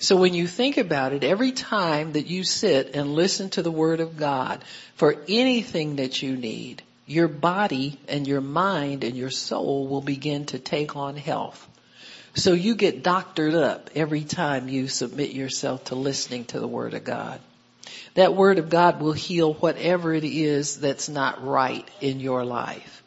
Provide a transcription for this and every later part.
So when you think about it, every time that you sit and listen to the Word of God for anything that you need, your body and your mind and your soul will begin to take on health. So you get doctored up every time you submit yourself to listening to the Word of God. That Word of God will heal whatever it is that's not right in your life.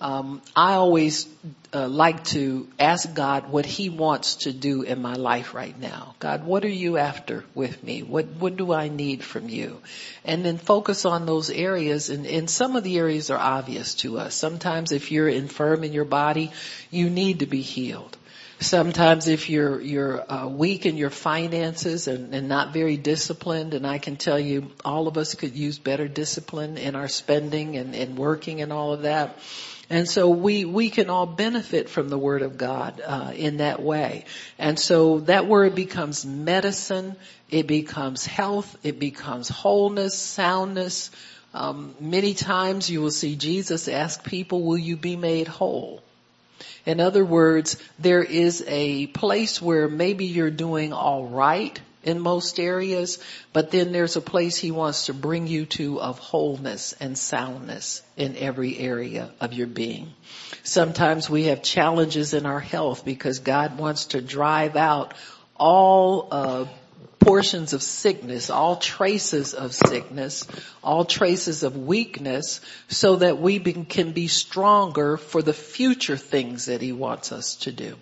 Um, I always uh, like to ask God what He wants to do in my life right now. God, what are you after with me? What what do I need from you? And then focus on those areas. And, and some of the areas are obvious to us. Sometimes, if you're infirm in your body, you need to be healed. Sometimes if you're, you're uh, weak in your finances and, and not very disciplined, and I can tell you all of us could use better discipline in our spending and, and working and all of that. And so we, we can all benefit from the Word of God, uh, in that way. And so that Word becomes medicine, it becomes health, it becomes wholeness, soundness. Um, many times you will see Jesus ask people, will you be made whole? In other words, there is a place where maybe you're doing all right in most areas, but then there's a place he wants to bring you to of wholeness and soundness in every area of your being. Sometimes we have challenges in our health because God wants to drive out all uh, portions of sickness, all traces of sickness, all traces of weakness, so that we can be stronger for the future things that He wants us to do.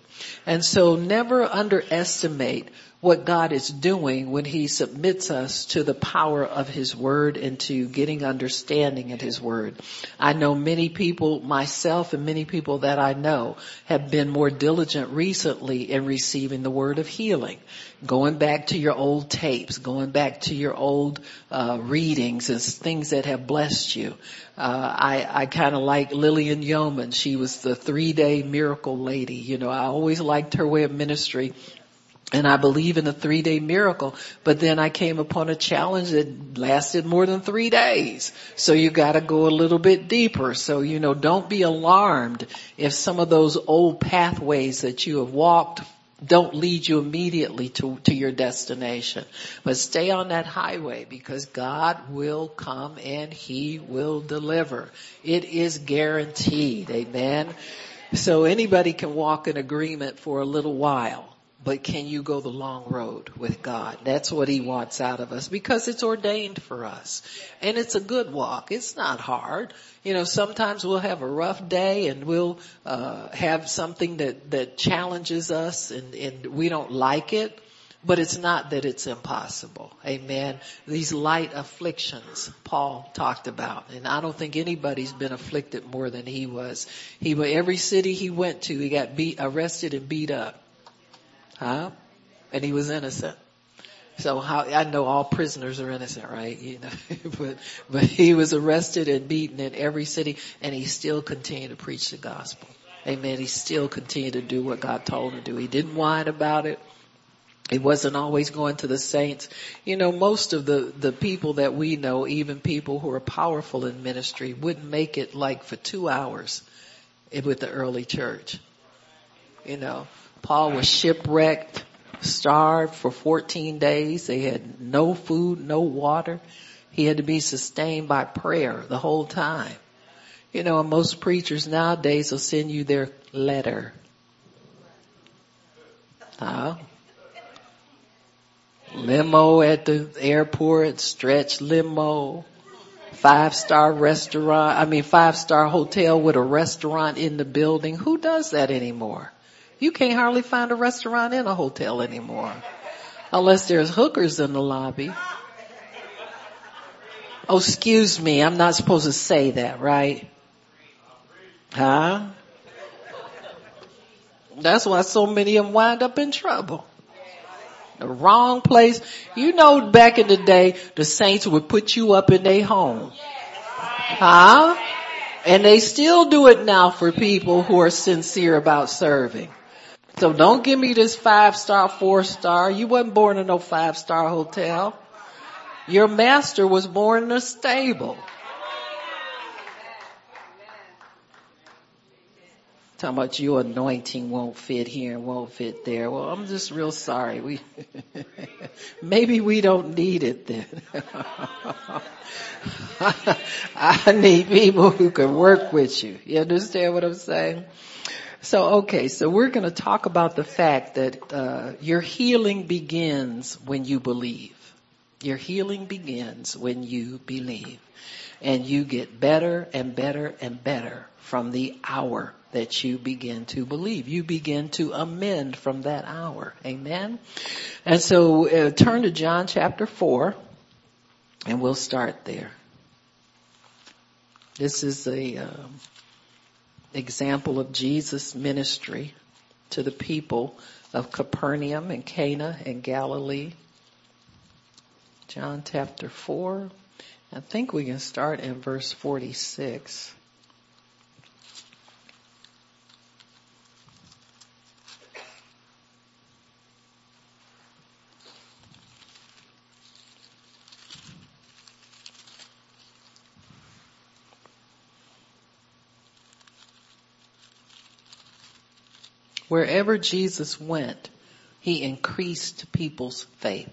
And so never underestimate what God is doing when He submits us to the power of His Word and to getting understanding of His Word. I know many people, myself and many people that I know have been more diligent recently in receiving the Word of healing. Going back to your old tapes, going back to your old uh, readings and things that have blessed you. Uh, I, I kind of like Lilian Yeoman. She was the three day miracle lady. You know, I always liked her way of ministry and I believe in a three day miracle, but then I came upon a challenge that lasted more than three days. So you gotta go a little bit deeper. So, you know, don't be alarmed if some of those old pathways that you have walked don't lead you immediately to, to your destination. But stay on that highway because God will come and He will deliver. It is guaranteed. Amen. So anybody can walk in agreement for a little while but can you go the long road with God? That's what He wants out of us because it's ordained for us. And it's a good walk. It's not hard. You know, sometimes we'll have a rough day and we'll, uh, have something that, that challenges us and, and we don't like it. But it's not that it's impossible. Amen. These light afflictions Paul talked about. And I don't think anybody's been afflicted more than he was. He, every city he went to, he got beat, arrested and beat up. Huh? And he was innocent. So how, I know all prisoners are innocent, right? You know, but, but he was arrested and beaten in every city and he still continued to preach the gospel. Amen. He still continued to do what God told him to do. He didn't whine about it. He wasn't always going to the saints. You know, most of the, the people that we know, even people who are powerful in ministry, wouldn't make it like for two hours with the early church. You know, Paul was shipwrecked, starved for 14 days. They had no food, no water. He had to be sustained by prayer the whole time. You know, and most preachers nowadays will send you their letter. Huh? Limo at the airport, stretch limo, five star restaurant, I mean five star hotel with a restaurant in the building. Who does that anymore? You can't hardly find a restaurant in a hotel anymore. Unless there's hookers in the lobby. Oh, excuse me. I'm not supposed to say that, right? Huh? That's why so many of them wind up in trouble. The wrong place. You know back in the day, the saints would put you up in their home. Huh? And they still do it now for people who are sincere about serving. So don't give me this five star, four star. You wasn't born in no five star hotel. Your master was born in a stable. Talking about your anointing won't fit here and won't fit there. Well, I'm just real sorry. We, maybe we don't need it then. I need people who can work with you. You understand what I'm saying? So, okay, so we're going to talk about the fact that uh, your healing begins when you believe. Your healing begins when you believe. And you get better and better and better from the hour that you begin to believe. You begin to amend from that hour. Amen. And so uh, turn to John chapter 4 and we'll start there. This is a um, example of Jesus' ministry to the people of Capernaum and Cana and Galilee. John chapter 4. I think we can start in verse 46. Wherever Jesus went, he increased people's faith.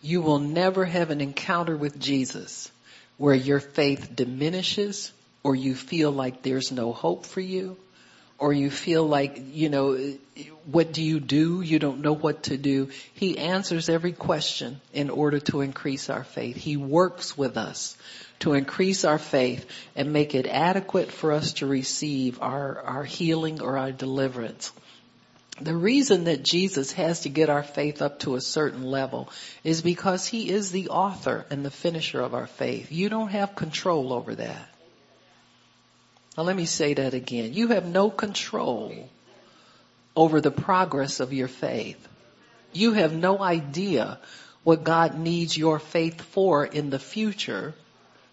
You will never have an encounter with Jesus where your faith diminishes or you feel like there's no hope for you or you feel like, you know, what do you do? You don't know what to do. He answers every question in order to increase our faith. He works with us to increase our faith and make it adequate for us to receive our, our healing or our deliverance. The reason that Jesus has to get our faith up to a certain level is because he is the author and the finisher of our faith. You don't have control over that. Now let me say that again. You have no control over the progress of your faith. You have no idea what God needs your faith for in the future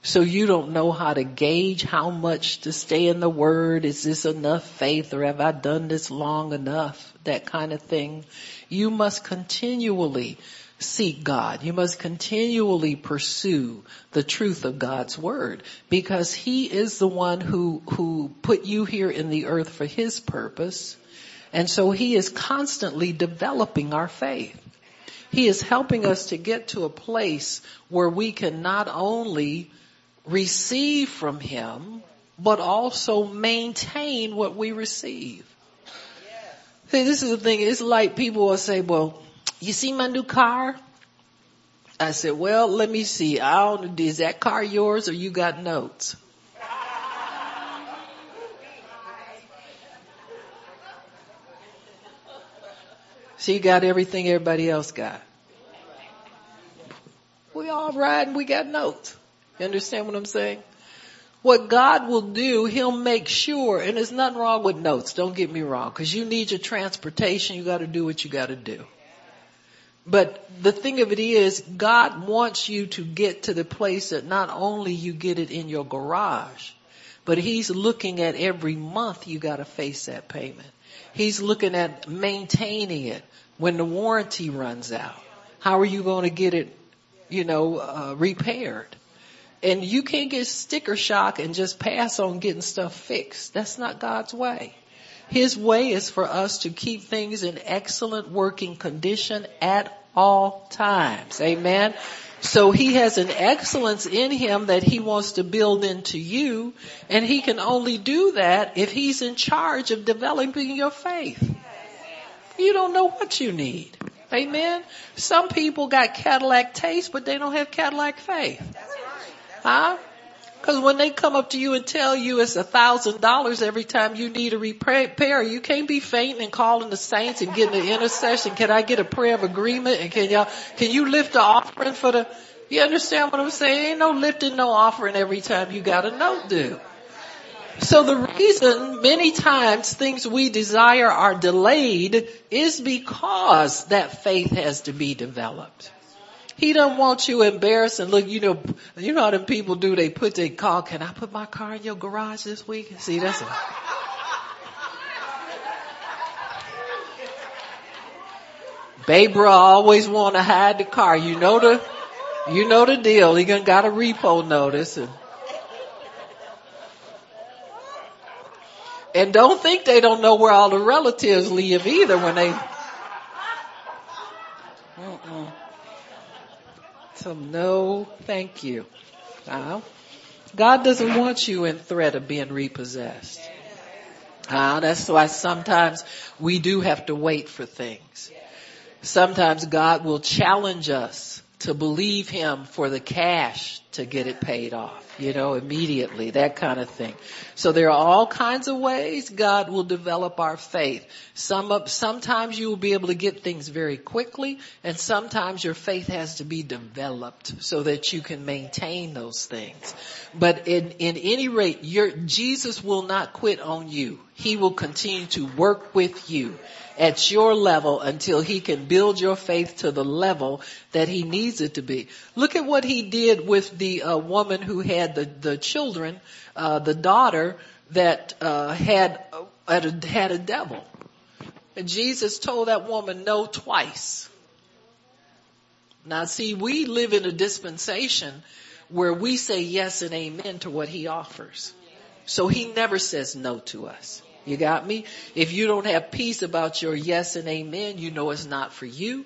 so you don't know how to gauge how much to stay in the word. Is this enough faith or have I done this long enough? That kind of thing. You must continually seek God. You must continually pursue the truth of God's word because he is the one who, who put you here in the earth for his purpose. And so he is constantly developing our faith. He is helping us to get to a place where we can not only receive from Him, but also maintain what we receive. See, this is the thing. It's like people will say, well, you see my new car? I said, well, let me see. I don't, is that car yours or you got notes? She got everything everybody else got. We all ride and we got notes. You understand what I'm saying? What God will do, He'll make sure, and there's nothing wrong with notes, don't get me wrong, cause you need your transportation, you gotta do what you gotta do. But the thing of it is, God wants you to get to the place that not only you get it in your garage, but He's looking at every month you gotta face that payment. He's looking at maintaining it when the warranty runs out. How are you to get it, you know, uh, repaired? And you can't get sticker shock and just pass on getting stuff fixed. That's not God's way. His way is for us to keep things in excellent working condition at all times. Amen. So he has an excellence in him that he wants to build into you and he can only do that if he's in charge of developing your faith. You don't know what you need. Amen. Some people got Cadillac taste, but they don't have Cadillac faith. Huh? Cause when they come up to you and tell you it's a thousand dollars every time you need a repair, you can't be fainting and calling the saints and getting an intercession. Can I get a prayer of agreement? And can y'all, can you lift the offering for the, you understand what I'm saying? Ain't no lifting no offering every time you got a note due. So the reason many times things we desire are delayed is because that faith has to be developed. He don't want you embarrassed and look, you know, you know how them people do, they put their car, can I put my car in your garage this week? See, that's a, Babra always want to hide the car. You know the, you know the deal. He gonna got a repo notice and, And don't think they don't know where all the relatives live either when they. No, thank you. Uh, God doesn't want you in threat of being repossessed. Uh, that's why sometimes we do have to wait for things. Sometimes God will challenge us to believe Him for the cash to get it paid off you know, immediately, that kind of thing. So there are all kinds of ways God will develop our faith. Some of, sometimes you will be able to get things very quickly and sometimes your faith has to be developed so that you can maintain those things. But in, in any rate, your, Jesus will not quit on you. He will continue to work with you at your level until he can build your faith to the level that he needs it to be. Look at what he did with the uh, woman who had the, the children, uh, the daughter that uh, had, had a, had a devil. And Jesus told that woman no twice. Now see, we live in a dispensation where we say yes and amen to what he offers. So he never says no to us. You got me? If you don't have peace about your yes and amen, you know it's not for you.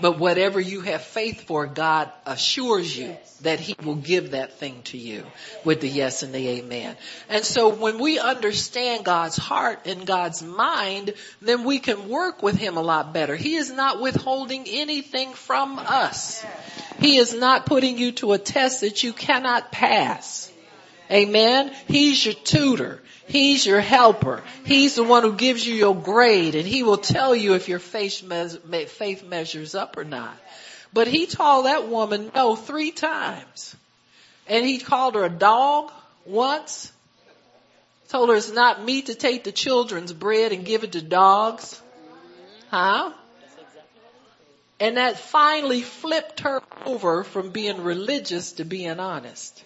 But whatever you have faith for, God assures you that He will give that thing to you with the yes and the amen. And so when we understand God's heart and God's mind, then we can work with Him a lot better. He is not withholding anything from us. He is not putting you to a test that you cannot pass. Amen. He's your tutor. He's your helper. He's the one who gives you your grade and he will tell you if your faith, faith measures up or not. But he told that woman no three times. And he called her a dog once. Told her it's not me to take the children's bread and give it to dogs. Huh? And that finally flipped her over from being religious to being honest.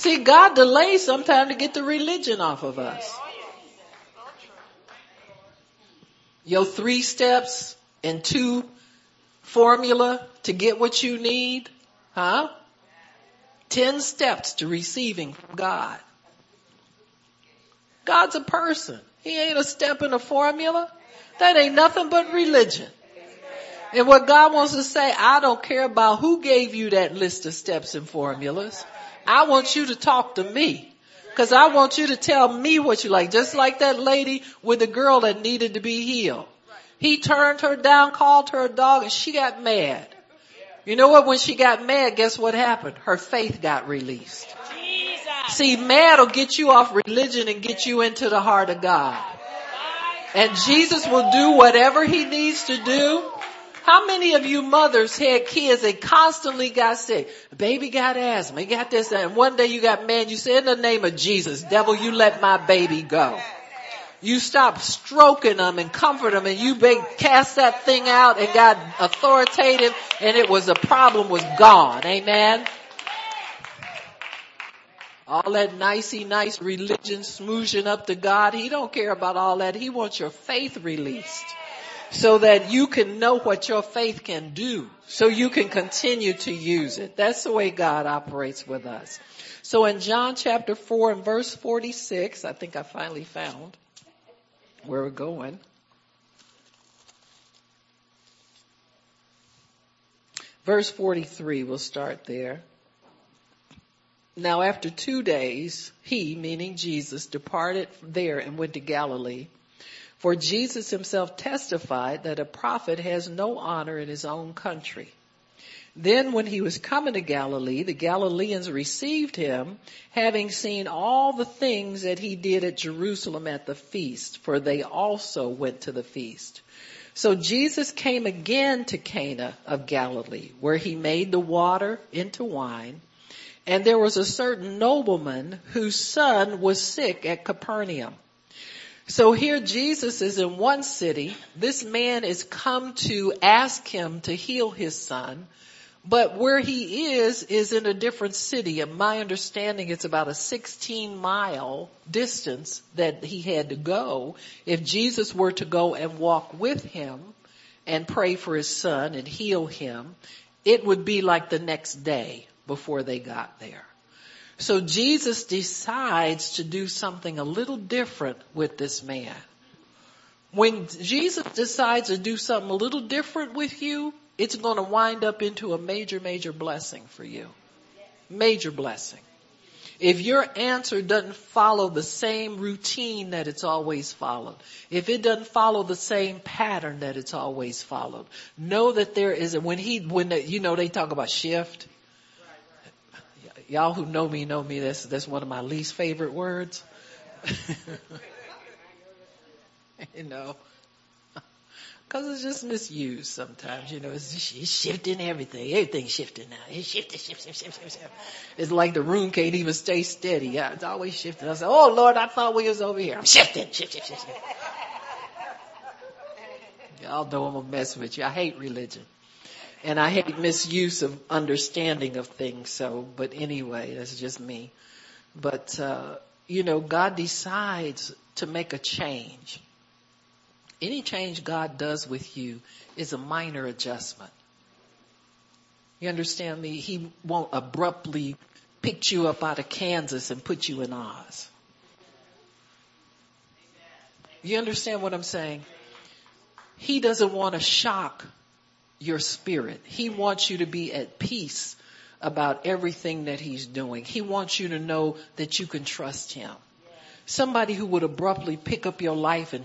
See, God delays sometimes to get the religion off of us. Your three steps and two formula to get what you need, huh? Ten steps to receiving from God. God's a person. He ain't a step in a formula. That ain't nothing but religion. And what God wants to say, I don't care about who gave you that list of steps and formulas. I want you to talk to me. Cause I want you to tell me what you like. Just like that lady with the girl that needed to be healed. He turned her down, called her a dog, and she got mad. You know what? When she got mad, guess what happened? Her faith got released. Jesus. See, mad will get you off religion and get you into the heart of God. And Jesus will do whatever he needs to do how many of you mothers had kids that constantly got sick? Baby got asthma, he got this, and one day you got mad, you said, in the name of Jesus, devil, you let my baby go. You stopped stroking them and comfort them and you big, cast that thing out and got authoritative and it was a problem was gone. Amen. All that nicey nice religion smoozing up to God, He don't care about all that. He wants your faith released so that you can know what your faith can do so you can continue to use it. That's the way God operates with us. So in John chapter 4 and verse 46, I think I finally found where we're going. Verse 43, we'll start there. Now after two days, he, meaning Jesus, departed there and went to Galilee for Jesus himself testified that a prophet has no honor in his own country. Then when he was coming to Galilee, the Galileans received him, having seen all the things that he did at Jerusalem at the feast, for they also went to the feast. So Jesus came again to Cana of Galilee, where he made the water into wine. And there was a certain nobleman whose son was sick at Capernaum. So here Jesus is in one city. This man is come to ask him to heal his son. But where he is, is in a different city. And my understanding it's about a 16 mile distance that he had to go. If Jesus were to go and walk with him and pray for his son and heal him, it would be like the next day before they got there. So Jesus decides to do something a little different with this man. When Jesus decides to do something a little different with you, it's going to wind up into a major, major blessing for you. Major blessing. If your answer doesn't follow the same routine that it's always followed, if it doesn't follow the same pattern that it's always followed, know that there is a, when he, when the, you know, they talk about shift. Y'all who know me know me, that's, that's one of my least favorite words. you know. Cause it's just misused sometimes, you know, it's, it's shifting everything. Everything's shifting now. It's shifting, shifting, shifting, shifting. It's like the room can't even stay steady. It's always shifting. I say, oh Lord, I thought we was over here. I'm shifting, shifting, shifting. Y'all know I'm a mess with you. I hate religion. And I hate misuse of understanding of things. So, but anyway, that's just me. But, uh, you know, God decides to make a change any change God does with you is a minor adjustment. You understand me? He won't abruptly pick you up out of Kansas and put you in Oz. You understand what I'm saying? He doesn't want to shock your spirit. He wants you to be at peace about everything that he's doing. He wants you to know that you can trust him. Somebody who would abruptly pick up your life and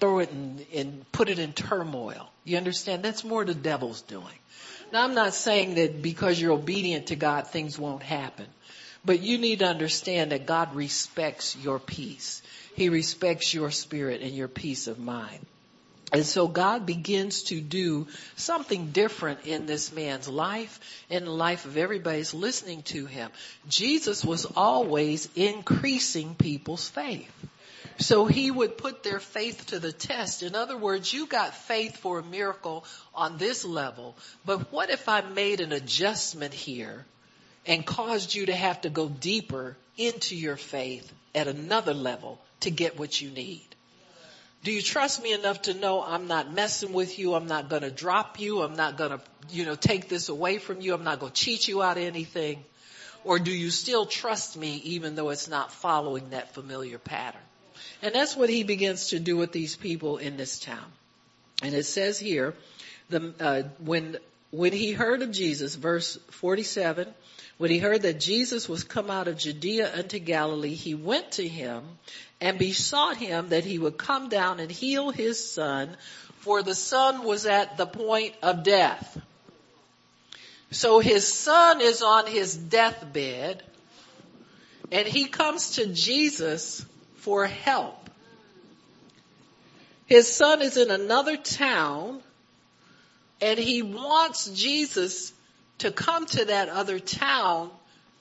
throw it and, put it in turmoil. You understand? That's more the devil's doing. Now I'm not saying that because you're obedient to God, things won't happen. But you need to understand that God respects your peace. He respects your spirit and your peace of mind. And so God begins to do something different in this man's life, in the life of everybody's listening to him. Jesus was always increasing people's faith. So he would put their faith to the test. In other words, you got faith for a miracle on this level, but what if I made an adjustment here and caused you to have to go deeper into your faith at another level to get what you need? Do you trust me enough to know I'm not messing with you? I'm not going to drop you. I'm not going to, you know, take this away from you. I'm not going to cheat you out of anything. Or do you still trust me even though it's not following that familiar pattern? And that's what he begins to do with these people in this town. And it says here, the, uh, when, when he heard of Jesus, verse 47, when he heard that Jesus was come out of Judea unto Galilee, he went to him and besought him that he would come down and heal his son, for the son was at the point of death. So his son is on his deathbed and he comes to Jesus for help. His son is in another town and he wants Jesus to come to that other town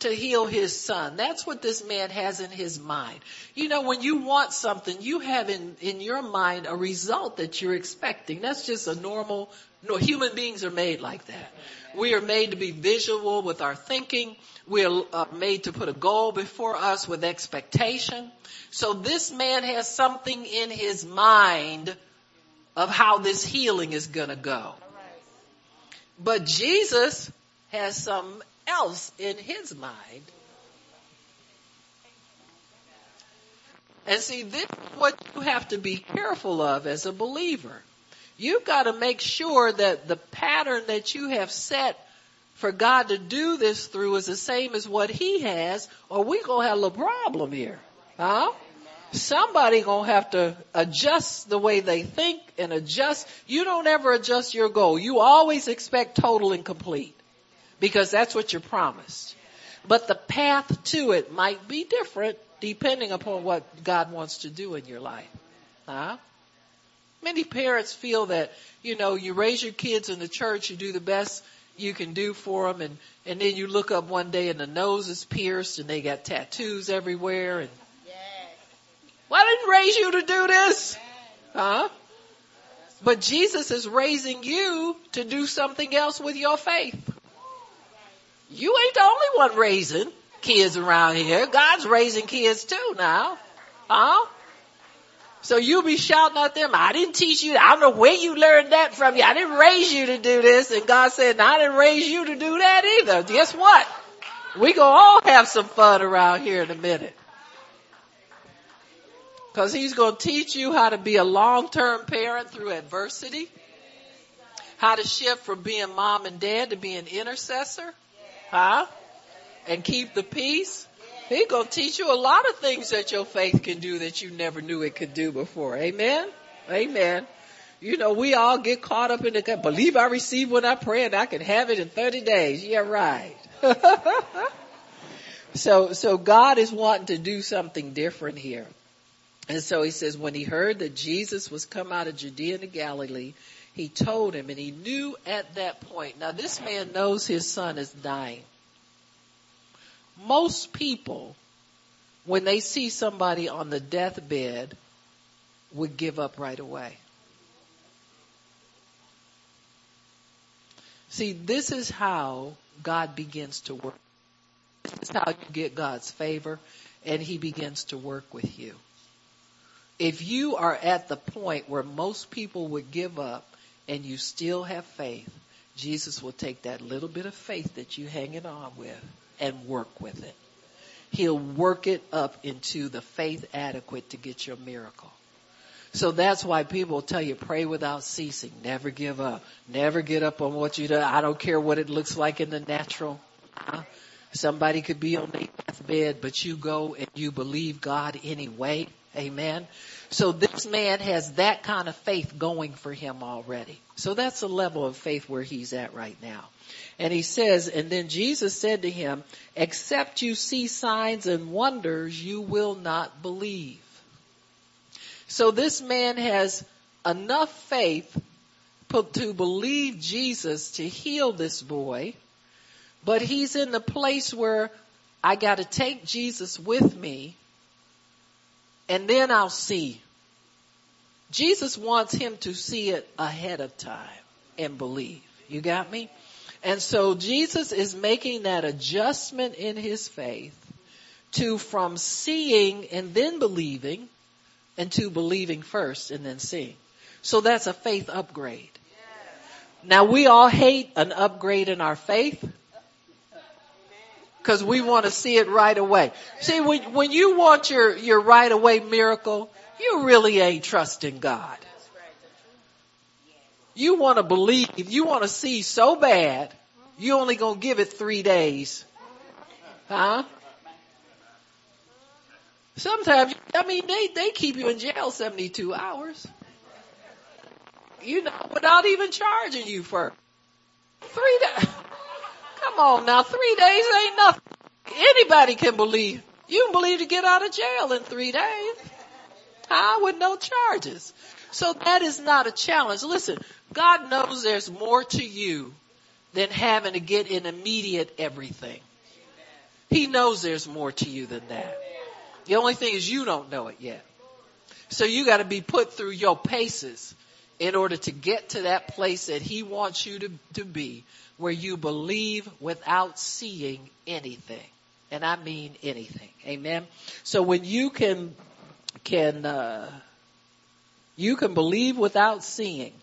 to heal his son. That's what this man has in his mind. You know, when you want something, you have in, in your mind a result that you're expecting. That's just a normal, no, human beings are made like that. We are made to be visual with our thinking. We are uh, made to put a goal before us with expectation. So this man has something in his mind of how this healing is gonna go. But Jesus has something else in his mind. And see, this is what you have to be careful of as a believer. You've got to make sure that the pattern that you have set for God to do this through is the same as what he has, or we're going to have a problem here. Huh? Somebody gonna have to adjust the way they think and adjust. You don't ever adjust your goal. You always expect total and complete because that's what you're promised. But the path to it might be different depending upon what God wants to do in your life. Huh? Many parents feel that, you know, you raise your kids in the church, you do the best you can do for them and, and then you look up one day and the nose is pierced and they got tattoos everywhere and I didn't raise you to do this. Huh? But Jesus is raising you to do something else with your faith. You ain't the only one raising kids around here. God's raising kids too now. Huh? So you'll be shouting at them, I didn't teach you, I don't know where you learned that from you. I didn't raise you to do this. And God said, I didn't raise you to do that either. Guess what? We gonna all have some fun around here in a minute. Cause he's gonna teach you how to be a long-term parent through adversity. How to shift from being mom and dad to being intercessor. Huh? And keep the peace. He's gonna teach you a lot of things that your faith can do that you never knew it could do before. Amen? Amen. You know, we all get caught up in the, believe I receive when I pray and I can have it in 30 days. Yeah, right. so, so God is wanting to do something different here. And so he says, when he heard that Jesus was come out of Judea to Galilee, he told him and he knew at that point. Now this man knows his son is dying. Most people, when they see somebody on the deathbed, would give up right away. See, this is how God begins to work. This is how you get God's favor and he begins to work with you. If you are at the point where most people would give up and you still have faith, Jesus will take that little bit of faith that you're hanging on with and work with it. He'll work it up into the faith adequate to get your miracle. So that's why people tell you pray without ceasing. Never give up. Never get up on what you do. I don't care what it looks like in the natural. Somebody could be on their deathbed, but you go and you believe God anyway. Amen. So this man has that kind of faith going for him already. So that's the level of faith where he's at right now. And he says, and then Jesus said to him, except you see signs and wonders, you will not believe. So this man has enough faith to believe Jesus to heal this boy, but he's in the place where I gotta take Jesus with me and then I'll see. Jesus wants him to see it ahead of time and believe. You got me? And so Jesus is making that adjustment in his faith to from seeing and then believing and to believing first and then seeing. So that's a faith upgrade. Now we all hate an upgrade in our faith because we want to see it right away. See, when, when you want your, your right away miracle, you really ain't trusting God. You want to believe, you want to see so bad, you only gonna give it three days. Huh? Sometimes, I mean, they, they keep you in jail 72 hours. You know, without even charging you for three days. Come on now, three days ain't nothing. Anybody can believe. You can believe to get out of jail in three days. Huh? With no charges. So that is not a challenge. Listen, God knows there's more to you than having to get an immediate everything. He knows there's more to you than that. The only thing is you don't know it yet. So you gotta be put through your paces in order to get to that place that he wants you to, to be where you believe without seeing anything. And I mean anything. Amen. So when you can, can, uh, you can believe without seeing,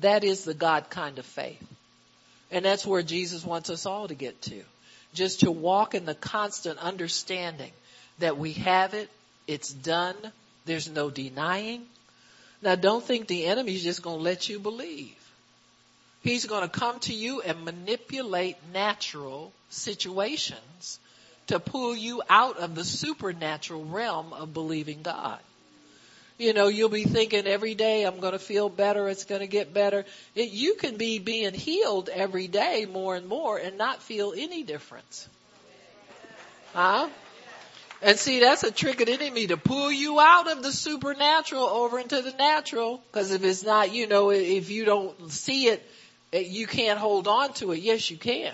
that is the God kind of faith. And that's where Jesus wants us all to get to. Just to walk in the constant understanding that we have it, it's done, there's no denying. Now don't think the enemy's just gonna let you believe. He's gonna come to you and manipulate natural situations to pull you out of the supernatural realm of believing God. You know, you'll be thinking every day, I'm going to feel better, it's going to get better. It, you can be being healed every day more and more and not feel any difference. Huh? And see, that's a trick of the enemy to pull you out of the supernatural over into the natural. Cause if it's not, you know, if you don't see it, you can't hold on to it. Yes, you can.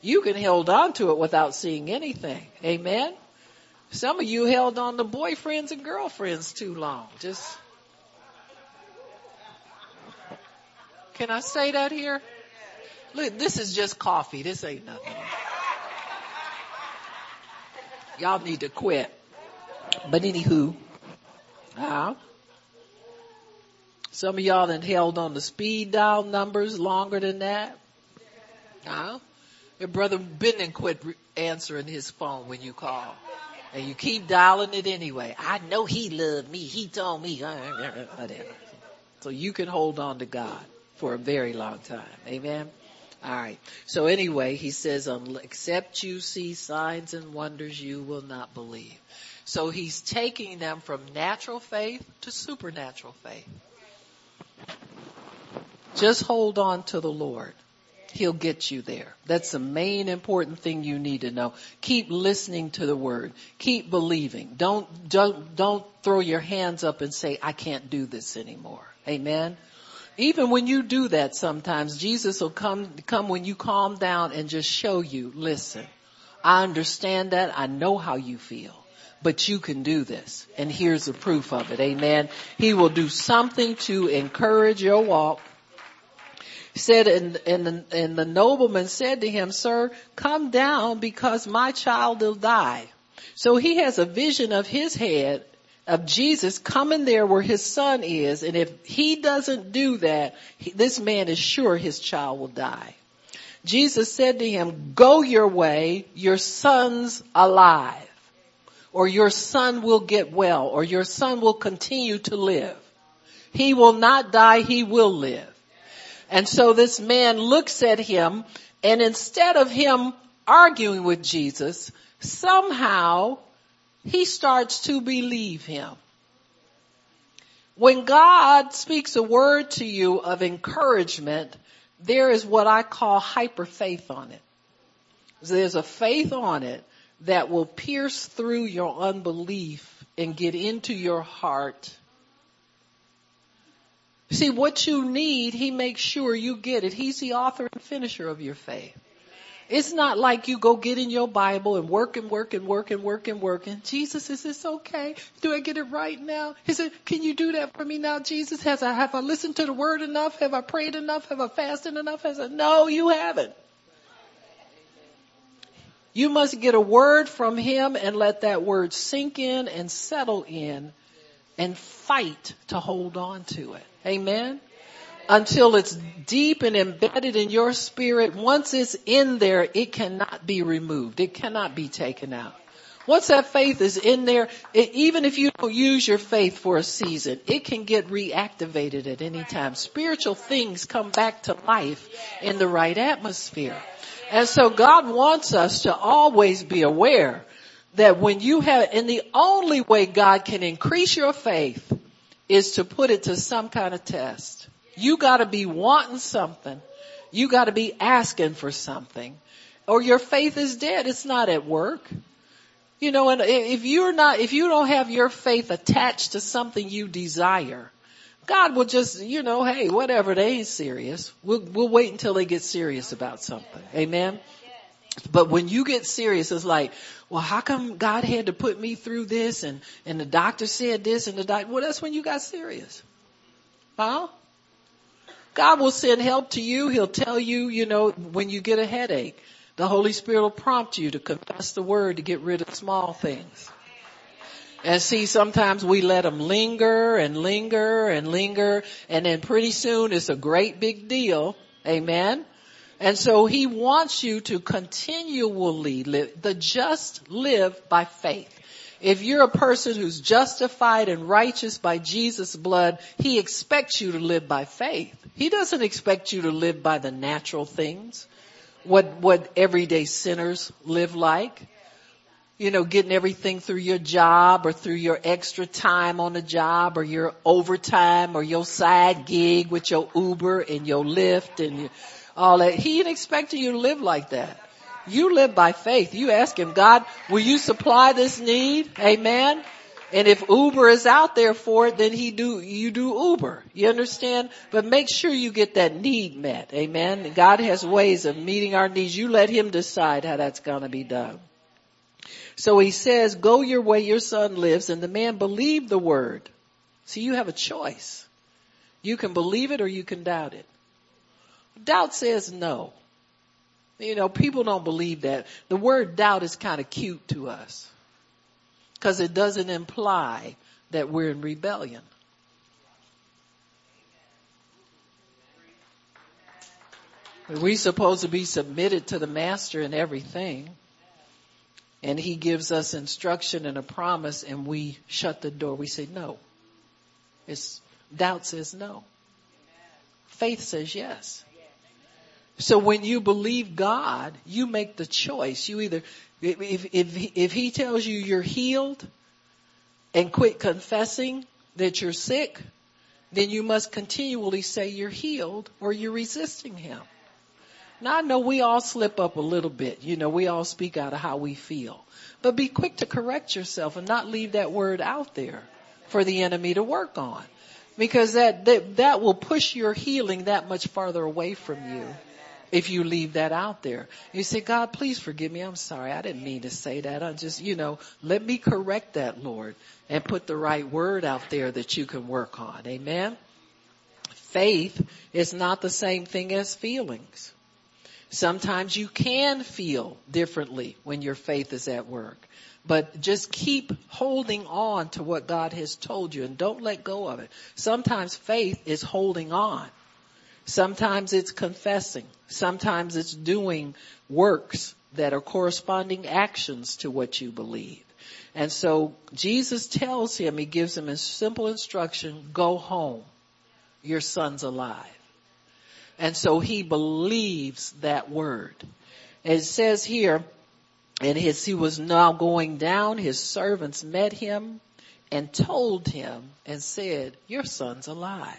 You can hold on to it without seeing anything. Amen. Some of you held on to boyfriends and girlfriends too long. Just, can I say that here? Look, this is just coffee. This ain't nothing. Y'all need to quit. But anywho, uh, some of y'all that held on the speed dial numbers longer than that. Uh, your brother Ben and quit answering his phone when you call. And you keep dialing it anyway. I know he loved me. He told me. Whatever. So you can hold on to God for a very long time. Amen. All right. So anyway, he says, except you see signs and wonders, you will not believe. So he's taking them from natural faith to supernatural faith. Just hold on to the Lord. He'll get you there. That's the main important thing you need to know. Keep listening to the word. Keep believing. Don't, don't, don't throw your hands up and say, I can't do this anymore. Amen. Even when you do that sometimes, Jesus will come, come when you calm down and just show you, listen, I understand that. I know how you feel, but you can do this. And here's the proof of it. Amen. He will do something to encourage your walk said, and, and, and the nobleman said to him, sir, come down because my child will die. So he has a vision of his head of Jesus coming there where his son is. And if he doesn't do that, he, this man is sure his child will die. Jesus said to him, go your way, your son's alive. Or your son will get well, or your son will continue to live. He will not die, he will live. And so this man looks at him and instead of him arguing with Jesus, somehow he starts to believe him. When God speaks a word to you of encouragement, there is what I call hyper faith on it. There's a faith on it that will pierce through your unbelief and get into your heart See, what you need, He makes sure you get it. He's the author and finisher of your faith. It's not like you go get in your Bible and work and work and work and work and work and Jesus, is this okay? Do I get it right now? He said, can you do that for me now, Jesus? Has I, have I listened to the word enough? Have I prayed enough? Have I fasted enough? Has I, no, you haven't. You must get a word from Him and let that word sink in and settle in and fight to hold on to it. Amen. Until it's deep and embedded in your spirit. Once it's in there, it cannot be removed. It cannot be taken out. Once that faith is in there, it, even if you don't use your faith for a season, it can get reactivated at any time. Spiritual things come back to life in the right atmosphere. And so God wants us to always be aware that when you have, and the only way God can increase your faith is to put it to some kind of test. You gotta be wanting something. You gotta be asking for something. Or your faith is dead. It's not at work. You know, and if you're not, if you don't have your faith attached to something you desire, God will just, you know, hey, whatever, they ain't serious. We'll, we'll wait until they get serious about something. Amen. But when you get serious, it's like, well, how come God had to put me through this and, and the doctor said this and the doctor, well, that's when you got serious. Huh? God will send help to you. He'll tell you, you know, when you get a headache, the Holy Spirit will prompt you to confess the word to get rid of small things. And see, sometimes we let them linger and linger and linger, and then pretty soon it's a great big deal. Amen. And so he wants you to continually live. The just live by faith. If you're a person who's justified and righteous by Jesus' blood, he expects you to live by faith. He doesn't expect you to live by the natural things. What, what everyday sinners live like. You know, getting everything through your job or through your extra time on the job or your overtime or your side gig with your Uber and your Lyft and your, all that. He ain't expecting you to live like that. You live by faith. You ask him, God, will you supply this need? Amen. And if Uber is out there for it, then he do, you do Uber. You understand? But make sure you get that need met. Amen. God has ways of meeting our needs. You let him decide how that's gonna be done. So he says, go your way, your son lives, and the man believed the word. So you have a choice. You can believe it or you can doubt it. Doubt says no. You know, people don't believe that. The word doubt is kind of cute to us because it doesn't imply that we're in rebellion. We're supposed to be submitted to the master in everything. and he gives us instruction and a promise and we shut the door. We say no. It's doubt says no. Faith says yes. So when you believe God, you make the choice. You either, if, if, if he tells you you're healed and quit confessing that you're sick, then you must continually say you're healed or you're resisting him. Now I know we all slip up a little bit. You know, we all speak out of how we feel. But be quick to correct yourself and not leave that word out there for the enemy to work on. Because that, that, that will push your healing that much farther away from you if you leave that out there. You say, God, please forgive me. I'm sorry. I didn't mean to say that. I just, you know, let me correct that, Lord, and put the right word out there that you can work on. Amen. Faith is not the same thing as feelings. Sometimes you can feel differently when your faith is at work. But just keep holding on to what God has told you and don't let go of it. Sometimes faith is holding on. Sometimes it's confessing. Sometimes it's doing works that are corresponding actions to what you believe. And so Jesus tells him, he gives him a simple instruction, go home. Your son's alive. And so he believes that word. It says here, and as he was now going down, his servants met him and told him and said, your son's alive.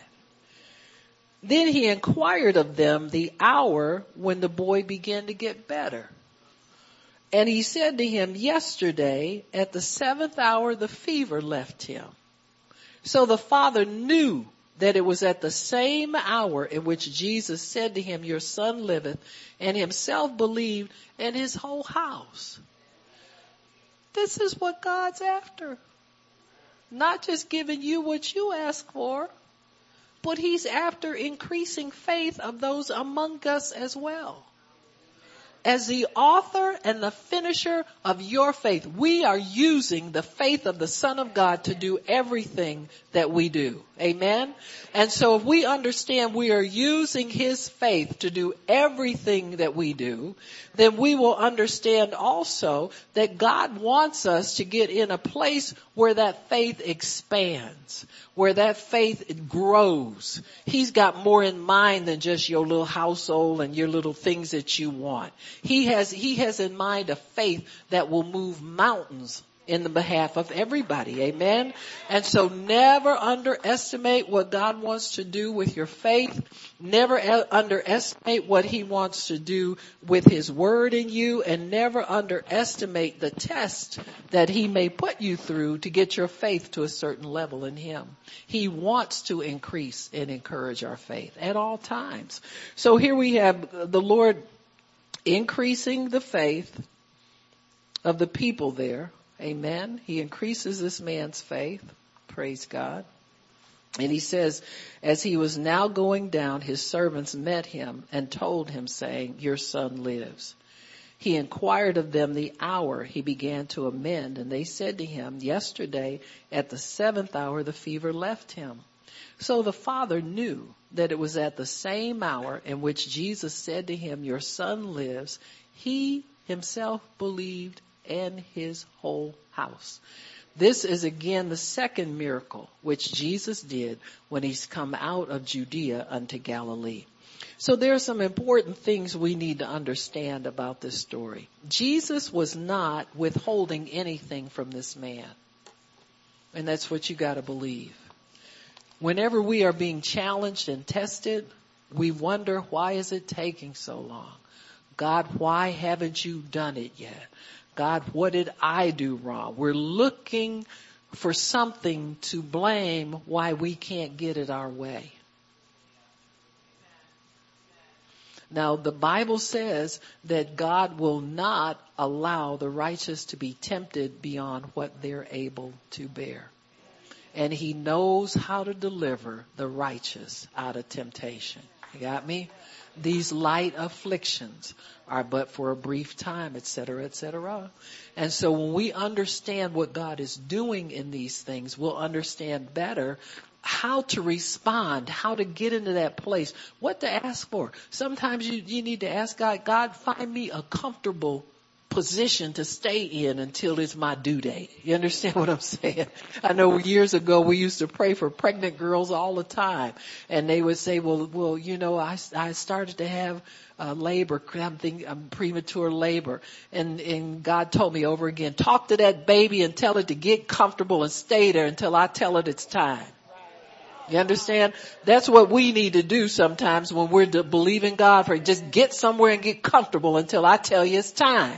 Then he inquired of them the hour when the boy began to get better. And he said to him, yesterday at the seventh hour the fever left him. So the father knew that it was at the same hour in which Jesus said to him, your son liveth, and himself believed and his whole house. This is what God's after. Not just giving you what you ask for, but he's after increasing faith of those among us as well as the author and the finisher of your faith. We are using the faith of the Son of God to do everything that we do. Amen. And so if we understand we are using His faith to do everything that we do, then we will understand also that God wants us to get in a place where that faith expands, where that faith grows. He's got more in mind than just your little household and your little things that you want. He has, he has in mind a faith that will move mountains in the behalf of everybody. Amen. And so never underestimate what God wants to do with your faith. Never underestimate what he wants to do with his word in you and never underestimate the test that he may put you through to get your faith to a certain level in him. He wants to increase and encourage our faith at all times. So here we have the Lord increasing the faith of the people there Amen. He increases this man's faith. Praise God. And he says, as he was now going down, his servants met him and told him saying, your son lives. He inquired of them the hour he began to amend and they said to him, yesterday at the seventh hour the fever left him. So the father knew that it was at the same hour in which Jesus said to him, your son lives. He himself believed and his whole house. This is again the second miracle which Jesus did when he's come out of Judea unto Galilee. So there are some important things we need to understand about this story. Jesus was not withholding anything from this man. And that's what you gotta believe. Whenever we are being challenged and tested, we wonder why is it taking so long? God, why haven't you done it yet? God, what did I do wrong? We're looking for something to blame why we can't get it our way. Now the Bible says that God will not allow the righteous to be tempted beyond what they're able to bear. And he knows how to deliver the righteous out of temptation. You got me? These light afflictions are but for a brief time, etc., etc. And so when we understand what God is doing in these things, we'll understand better how to respond, how to get into that place, what to ask for. Sometimes you, you need to ask God, God, find me a comfortable position to stay in until it's my due date. You understand what I'm saying? I know years ago we used to pray for pregnant girls all the time and they would say, well, well, you know, I, I started to have uh, labor, I'm thinking, I'm premature labor. And, and God told me over again, talk to that baby and tell it to get comfortable and stay there until I tell it it's time. You understand? That's what we need to do sometimes when we're believing God for just get somewhere and get comfortable until I tell you it's time.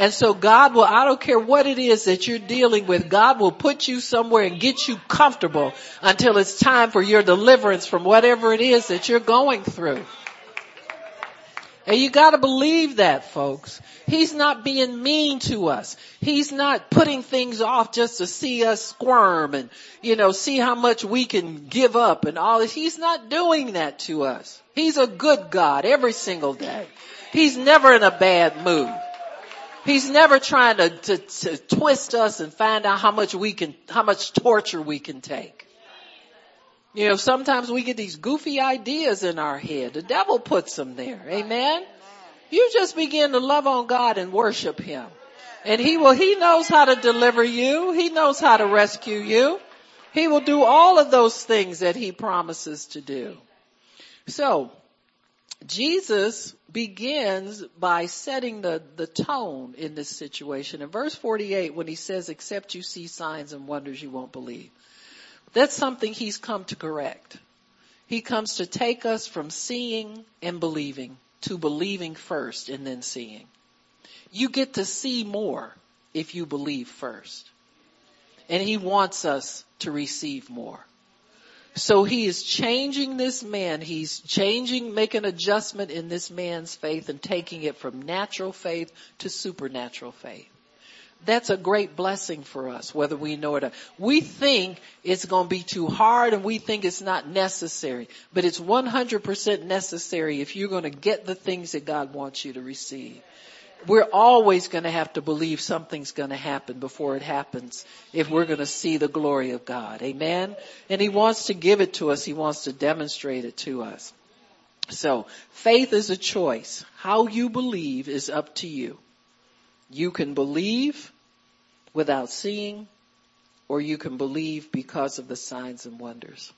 And so God will, I don't care what it is that you're dealing with, God will put you somewhere and get you comfortable until it's time for your deliverance from whatever it is that you're going through. And you gotta believe that folks. He's not being mean to us. He's not putting things off just to see us squirm and, you know, see how much we can give up and all this. He's not doing that to us. He's a good God every single day. He's never in a bad mood. He's never trying to, to, to twist us and find out how much we can, how much torture we can take. You know, sometimes we get these goofy ideas in our head. The devil puts them there. Amen. You just begin to love on God and worship Him. And He will, He knows how to deliver you. He knows how to rescue you. He will do all of those things that He promises to do. So, Jesus begins by setting the, the tone in this situation. In verse 48, when he says, except you see signs and wonders, you won't believe. That's something he's come to correct. He comes to take us from seeing and believing to believing first and then seeing. You get to see more if you believe first. And he wants us to receive more. So he is changing this man. He's changing, making adjustment in this man's faith and taking it from natural faith to supernatural faith. That's a great blessing for us, whether we know it or not. we think it's going to be too hard and we think it's not necessary, but it's 100% necessary if you're going to get the things that God wants you to receive. We're always going to have to believe something's going to happen before it happens if we're going to see the glory of God. Amen. And He wants to give it to us. He wants to demonstrate it to us. So faith is a choice. How you believe is up to you. You can believe without seeing, or you can believe because of the signs and wonders.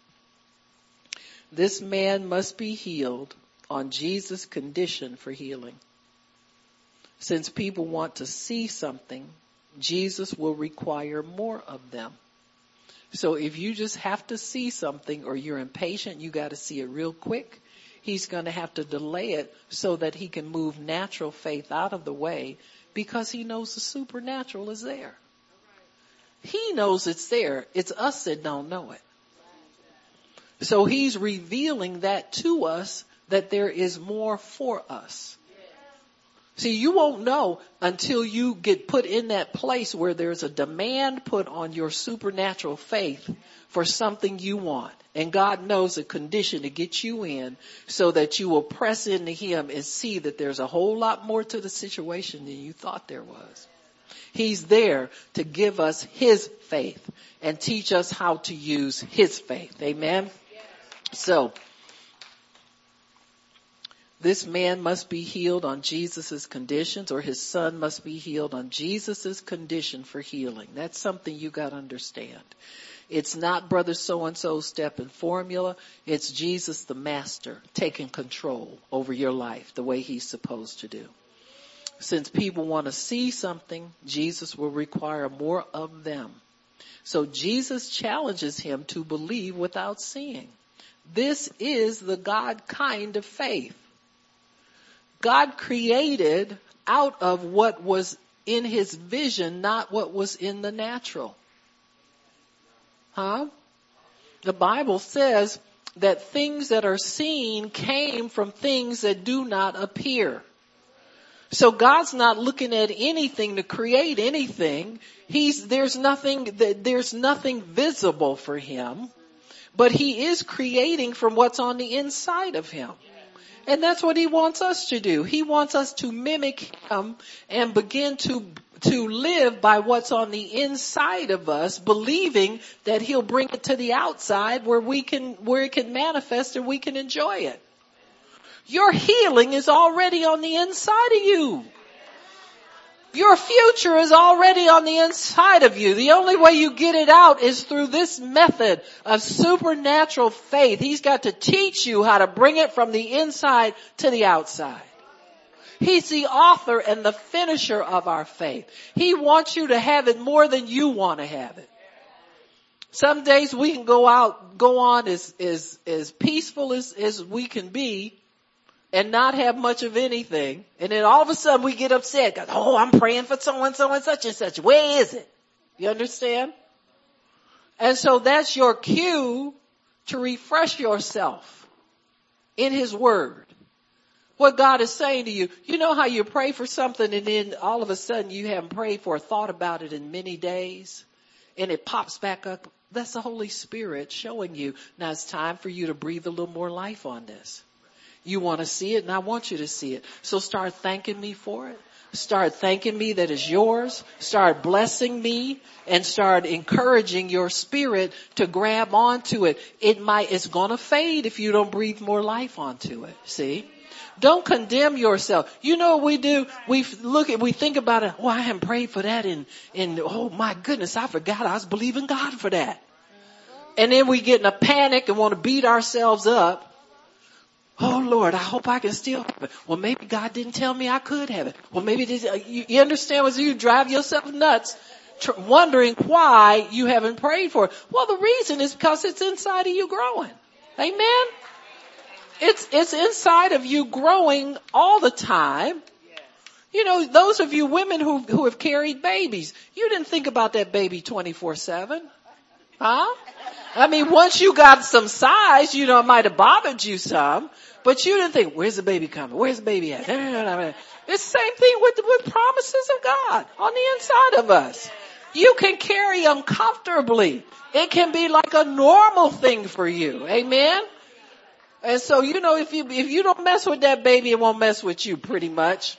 This man must be healed on Jesus' condition for healing. Since people want to see something, Jesus will require more of them. So if you just have to see something or you're impatient, you gotta see it real quick. He's gonna have to delay it so that he can move natural faith out of the way because he knows the supernatural is there. He knows it's there. It's us that don't know it. So he's revealing that to us that there is more for us. See, you won't know until you get put in that place where there's a demand put on your supernatural faith for something you want. And God knows a condition to get you in so that you will press into Him and see that there's a whole lot more to the situation than you thought there was. He's there to give us His faith and teach us how to use His faith. Amen? So, this man must be healed on Jesus' conditions or his son must be healed on Jesus' condition for healing. That's something you gotta understand. It's not brother so and so step and formula. It's Jesus the master taking control over your life the way he's supposed to do. Since people want to see something, Jesus will require more of them. So Jesus challenges him to believe without seeing. This is the God kind of faith. God created out of what was in his vision, not what was in the natural. Huh? The Bible says that things that are seen came from things that do not appear. So God's not looking at anything to create anything. He's, there's nothing, there's nothing visible for Him, but He is creating from what's on the inside of Him. And that's what He wants us to do. He wants us to mimic Him and begin to to live by what's on the inside of us, believing that he'll bring it to the outside where we can, where it can manifest and we can enjoy it. Your healing is already on the inside of you. Your future is already on the inside of you. The only way you get it out is through this method of supernatural faith. He's got to teach you how to bring it from the inside to the outside. He's the author and the finisher of our faith. He wants you to have it more than you want to have it. Some days we can go out, go on as, as, as peaceful as, as we can be and not have much of anything. And then all of a sudden we get upset because, oh, I'm praying for so and so and such and such. Where is it? You understand? And so that's your cue to refresh yourself in His Word. What God is saying to you. You know how you pray for something and then all of a sudden you haven't prayed for or thought about it in many days and it pops back up that's the Holy Spirit showing you. Now it's time for you to breathe a little more life on this. You want to see it and I want you to see it. So start thanking me for it. Start thanking me that is yours. Start blessing me and start encouraging your spirit to grab onto it. It might, it's gonna fade if you don't breathe more life onto it. See? Don't condemn yourself. You know what we do? We look at, we think about it. Oh, I haven't prayed for that and, and oh my goodness, I forgot I was believing God for that. And then we get in a panic and want to beat ourselves up. Oh Lord, I hope I can still have it. Well, maybe God didn't tell me I could have it. Well, maybe this, uh, you, you understand what you drive yourself nuts tr- wondering why you haven't prayed for it. Well, the reason is because it's inside of you growing. Amen. It's, it's inside of you growing all the time. You know, those of you women who, who have carried babies, you didn't think about that baby 24-7. Huh? I mean, once you got some size, you know, it might have bothered you some, but you didn't think, where's the baby coming? Where's the baby at? It's the same thing with, with promises of God on the inside of us. You can carry them comfortably. It can be like a normal thing for you. Amen? And so, you know, if you, if you don't mess with that baby, it won't mess with you pretty much.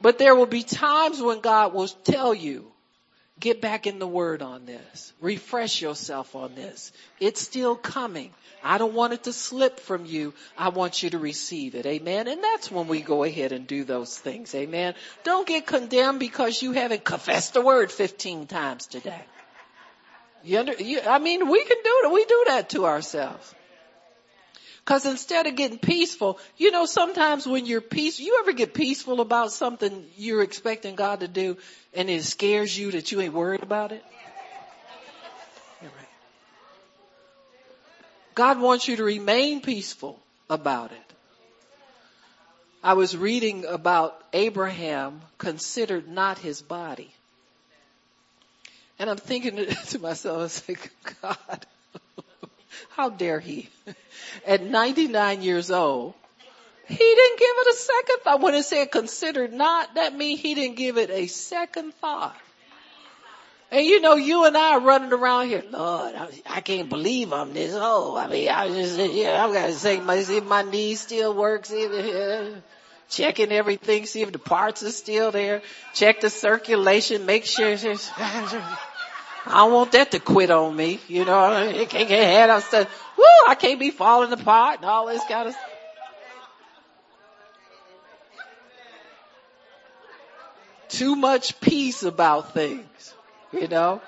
But there will be times when God will tell you, get back in the word on this. Refresh yourself on this. It's still coming. I don't want it to slip from you. I want you to receive it. Amen. And that's when we go ahead and do those things. Amen. Don't get condemned because you haven't confessed the word 15 times today. You under, you, I mean, we can do it. We do that to ourselves. Cause instead of getting peaceful, you know, sometimes when you're peace, you ever get peaceful about something you're expecting God to do and it scares you that you ain't worried about it? God wants you to remain peaceful about it. I was reading about Abraham considered not his body. And I'm thinking to myself, I say, God, how dare he? At 99 years old, he didn't give it a second thought. When it said considered not, that means he didn't give it a second thought. And you know, you and I are running around here, Lord, I, I can't believe I'm this old. I mean, I just, yeah, I've got to say, my, see if my knee still works, if, uh, checking everything, see if the parts are still there, check the circulation, make sure, I don't want that to quit on me. You know, it can't get ahead of stuff. Woo, I can't be falling apart and all this kind of stuff. Too much peace about things, you know.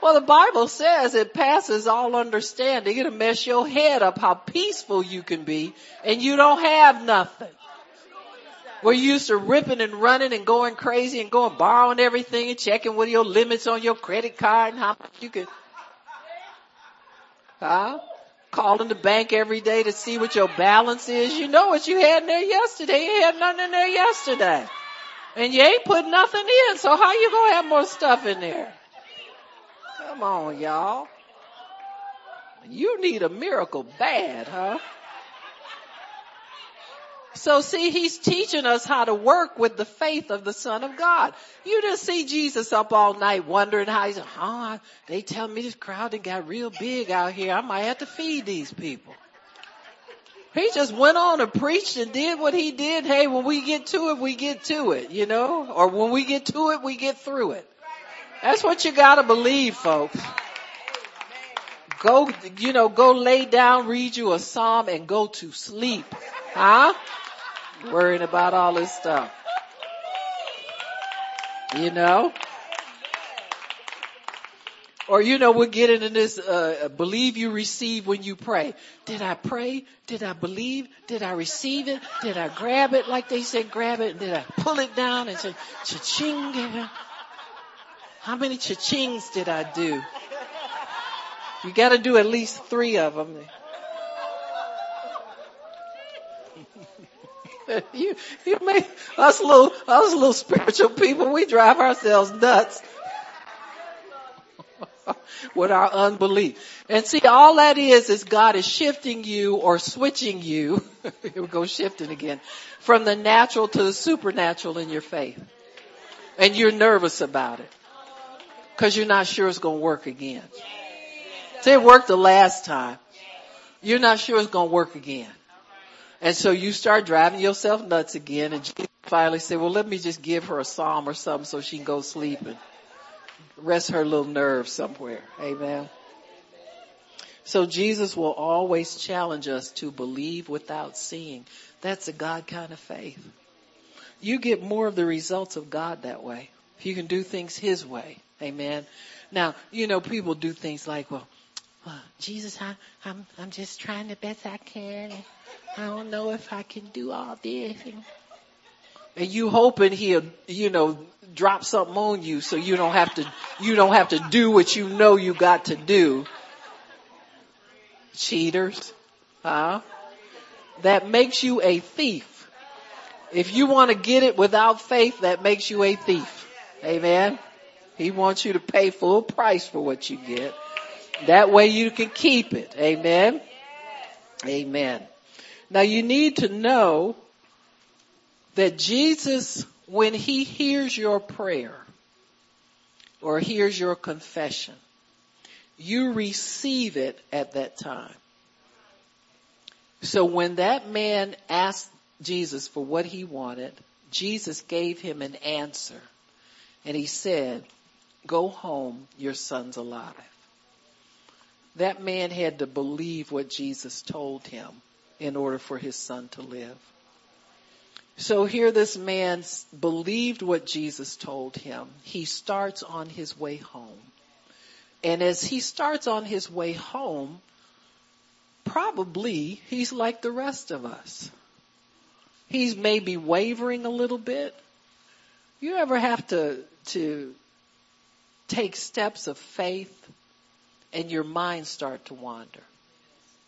Well, the Bible says it passes all understanding. It'll mess your head up how peaceful you can be and you don't have nothing. We're used to ripping and running and going crazy and going borrowing everything and checking what your limits on your credit card and how much you can, huh? Calling the bank every day to see what your balance is. You know what you had in there yesterday. You had nothing in there yesterday. And you ain't put nothing in, so how you gonna have more stuff in there? Come on, y'all. You need a miracle bad, huh? So see, he's teaching us how to work with the faith of the son of God. You didn't see Jesus up all night wondering how he's, oh, they tell me this crowd that got real big out here. I might have to feed these people. He just went on and preached and did what he did. Hey, when we get to it, we get to it, you know, or when we get to it, we get through it. That's what you gotta believe, folks. Go, you know, go lay down, read you a psalm and go to sleep. Huh? worrying about all this stuff. You know? Or you know, we're getting in this, uh, believe you receive when you pray. Did I pray? Did I believe? Did I receive it? Did I grab it like they said grab it? Did I pull it down and say cha-ching? How many cha-chings did I do? You gotta do at least three of them. you, you make us little, us little spiritual people, we drive ourselves nuts with our unbelief. And see, all that is, is God is shifting you or switching you, here we go shifting again, from the natural to the supernatural in your faith. And you're nervous about it. Cause you're not sure it's gonna work again. See, it worked the last time. You're not sure it's gonna work again. And so you start driving yourself nuts again and Jesus finally said, well, let me just give her a psalm or something so she can go sleep and rest her little nerves somewhere. Amen. So Jesus will always challenge us to believe without seeing. That's a God kind of faith. You get more of the results of God that way. You can do things His way. Amen. Now, you know, people do things like, well, well Jesus, I, I'm, I'm just trying the best I can. I don't know if I can do all this. And you hoping he'll, you know, drop something on you so you don't have to, you don't have to do what you know you got to do. Cheaters. Huh? That makes you a thief. If you want to get it without faith, that makes you a thief. Amen. He wants you to pay full price for what you get. That way you can keep it. Amen. Amen. Now you need to know that Jesus, when he hears your prayer or hears your confession, you receive it at that time. So when that man asked Jesus for what he wanted, Jesus gave him an answer and he said, go home, your son's alive. That man had to believe what Jesus told him in order for his son to live. So here this man believed what Jesus told him. He starts on his way home. And as he starts on his way home, probably he's like the rest of us. He's maybe wavering a little bit. You ever have to, to take steps of faith and your mind start to wander?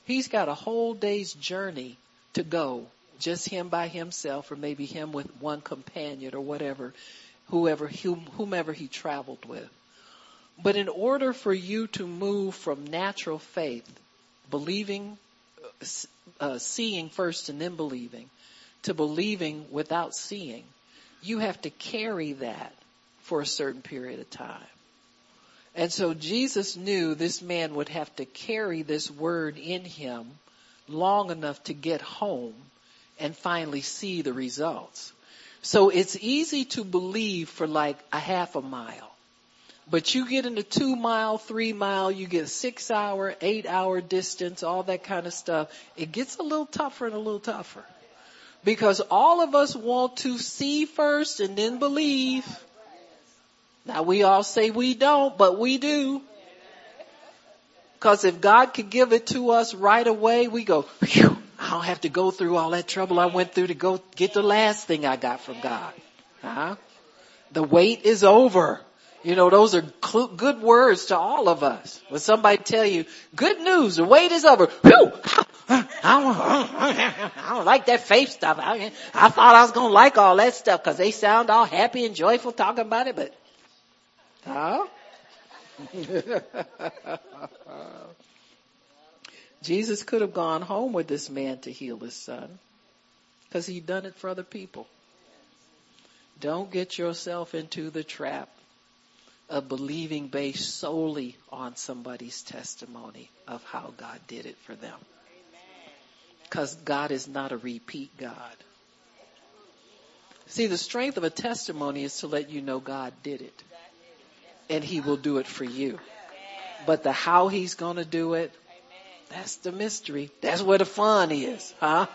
He's got a whole day's journey to go, just him by himself or maybe him with one companion or whatever, whoever, whomever he traveled with. But in order for you to move from natural faith, believing, uh, seeing first and then believing, to believing without seeing, you have to carry that for a certain period of time. And so Jesus knew this man would have to carry this word in him long enough to get home and finally see the results. So it's easy to believe for like a half a mile. But you get into two mile, three mile, you get six hour, eight hour distance, all that kind of stuff. It gets a little tougher and a little tougher. Because all of us want to see first and then believe. Now we all say we don't, but we do. Cause if God could give it to us right away, we go, I don't have to go through all that trouble I went through to go get the last thing I got from God. Huh? The wait is over. You know, those are cl- good words to all of us. When somebody tell you, good news, the wait is over. Whew, I, don't, I don't like that faith stuff. I, I thought I was going to like all that stuff because they sound all happy and joyful talking about it, but Huh? Jesus could have gone home with this man to heal his son because he'd done it for other people. Don't get yourself into the trap of believing based solely on somebody's testimony of how God did it for them. Because God is not a repeat God. See, the strength of a testimony is to let you know God did it and he will do it for you. But the how he's gonna do it, that's the mystery. That's where the fun is, huh?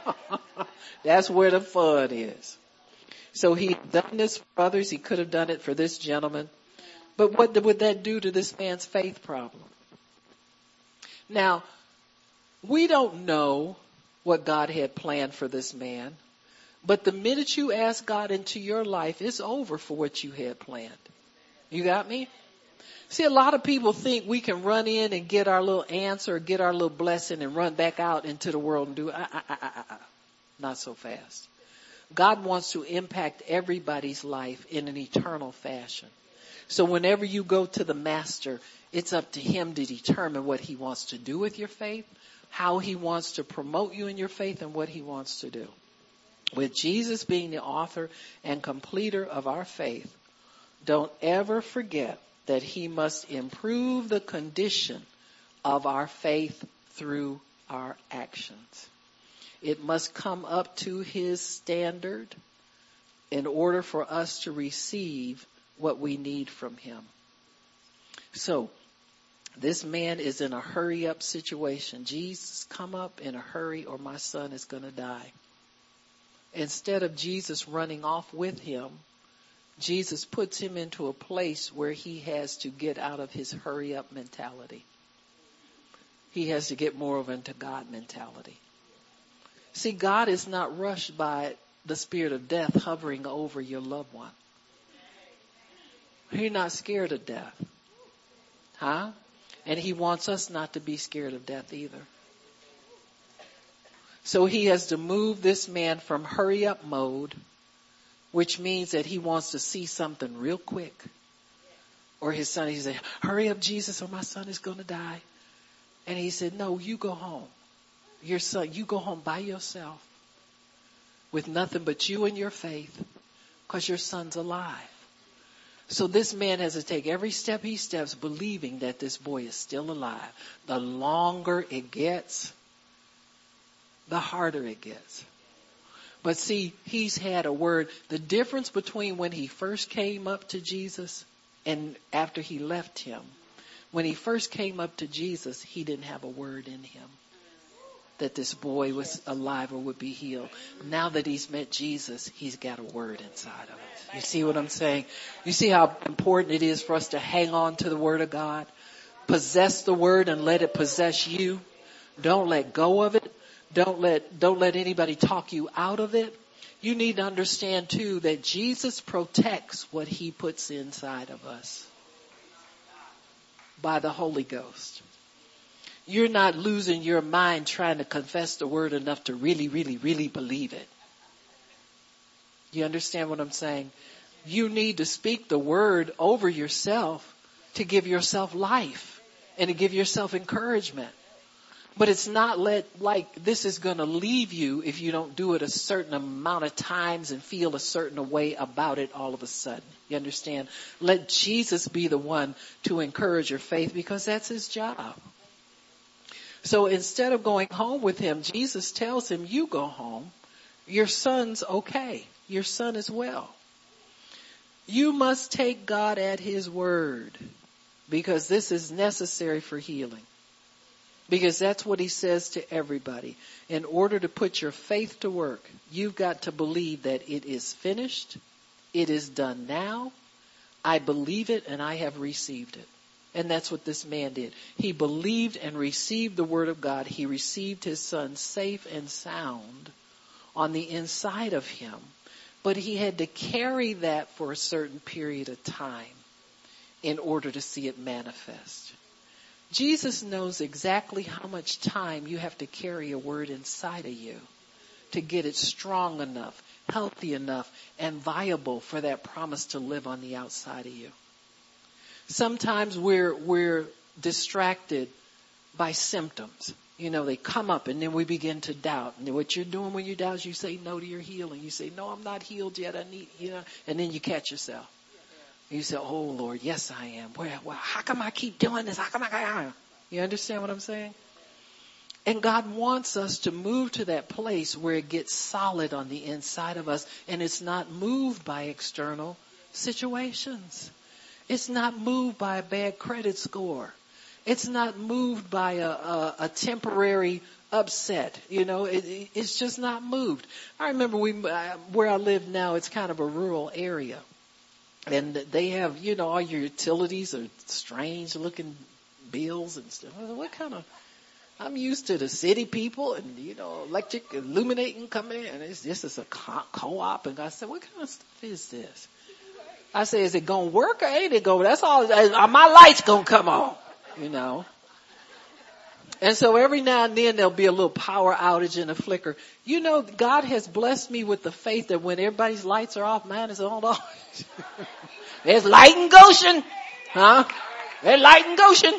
that's where the fun is. So he done this for others. He could have done it for this gentleman. But what would that do to this man's faith problem? Now, we don't know what God had planned for this man, but the minute you ask God into your life, it's over for what you had planned. You got me? See, a lot of people think we can run in and get our little answer, get our little blessing and run back out into the world and do, uh, uh, uh. not so fast. God wants to impact everybody's life in an eternal fashion. So whenever you go to the master, it's up to him to determine what he wants to do with your faith, how he wants to promote you in your faith, and what he wants to do. With Jesus being the author and completer of our faith, don't ever forget that he must improve the condition of our faith through our actions. It must come up to his standard in order for us to receive what we need from him. So, this man is in a hurry up situation. Jesus, come up in a hurry or my son is going to die. Instead of Jesus running off with him, Jesus puts him into a place where he has to get out of his hurry up mentality. He has to get more of into God mentality. See, God is not rushed by the spirit of death hovering over your loved one. He's not scared of death. Huh? And he wants us not to be scared of death either. So he has to move this man from hurry up mode which means that he wants to see something real quick. Or his son, he said, hurry up Jesus or my son is going to die. And he said, no, you go home. Your son, you go home by yourself with nothing but you and your faith because your son's alive. So this man has to take every step he steps believing that this boy is still alive. The longer it gets, the harder it gets. But see, he's had a word. The difference between when he first came up to Jesus and after he left him, when he first came up to Jesus, he didn't have a word in him that this boy was alive or would be healed. Now that he's met Jesus, he's got a word inside of it. You see what I'm saying? You see how important it is for us to hang on to the word of God? Possess the word and let it possess you. Don't let go of it. Don't let, don't let anybody talk you out of it. You need to understand too that Jesus protects what he puts inside of us by the Holy Ghost. You're not losing your mind trying to confess the word enough to really, really, really believe it. You understand what I'm saying? You need to speak the word over yourself to give yourself life and to give yourself encouragement. But it's not let, like this is going to leave you if you don't do it a certain amount of times and feel a certain way about it all of a sudden. You understand? Let Jesus be the one to encourage your faith because that's his job. So instead of going home with him, Jesus tells him, you go home. Your son's okay. Your son is well. You must take God at his word because this is necessary for healing. Because that's what he says to everybody. In order to put your faith to work, you've got to believe that it is finished. It is done now. I believe it and I have received it. And that's what this man did. He believed and received the word of God. He received his son safe and sound on the inside of him. But he had to carry that for a certain period of time in order to see it manifest. Jesus knows exactly how much time you have to carry a word inside of you to get it strong enough, healthy enough, and viable for that promise to live on the outside of you. Sometimes we're, we're distracted by symptoms. You know, they come up and then we begin to doubt. And what you're doing when you doubt is you say no to your healing. You say, no, I'm not healed yet. I need, you know, and then you catch yourself. You say, oh Lord, yes I am. Well, well, how come I keep doing this? How come I, you understand what I'm saying? And God wants us to move to that place where it gets solid on the inside of us and it's not moved by external situations. It's not moved by a bad credit score. It's not moved by a, a, a temporary upset. You know, it, it's just not moved. I remember we, uh, where I live now, it's kind of a rural area. And they have, you know, all your utilities are strange looking bills and stuff. What kind of, I'm used to the city people and, you know, electric illuminating coming in and it's, this is a co-op. And I said, what kind of stuff is this? I said, is it gonna work or ain't it going? To, that's all, my light's gonna come on, you know. And so every now and then there'll be a little power outage and a flicker. You know, God has blessed me with the faith that when everybody's lights are off, mine is on. There's light in Goshen. Huh? There's light in Goshen.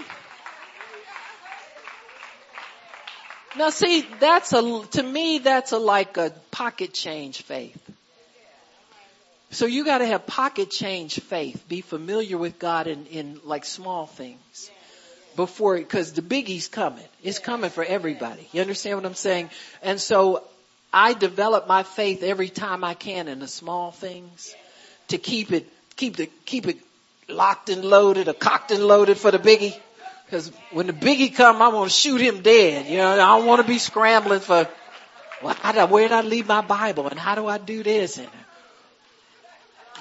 Now see, that's a, to me, that's a like a pocket change faith. So you gotta have pocket change faith. Be familiar with God in, in like small things before, cause the biggie's coming. It's coming for everybody. You understand what I'm saying? And so I develop my faith every time I can in the small things to keep it, keep it, keep it locked and loaded or cocked and loaded for the biggie. Cause when the biggie come, I want to shoot him dead. You know, I don't want to be scrambling for, well, where did I leave my Bible and how do I do this? And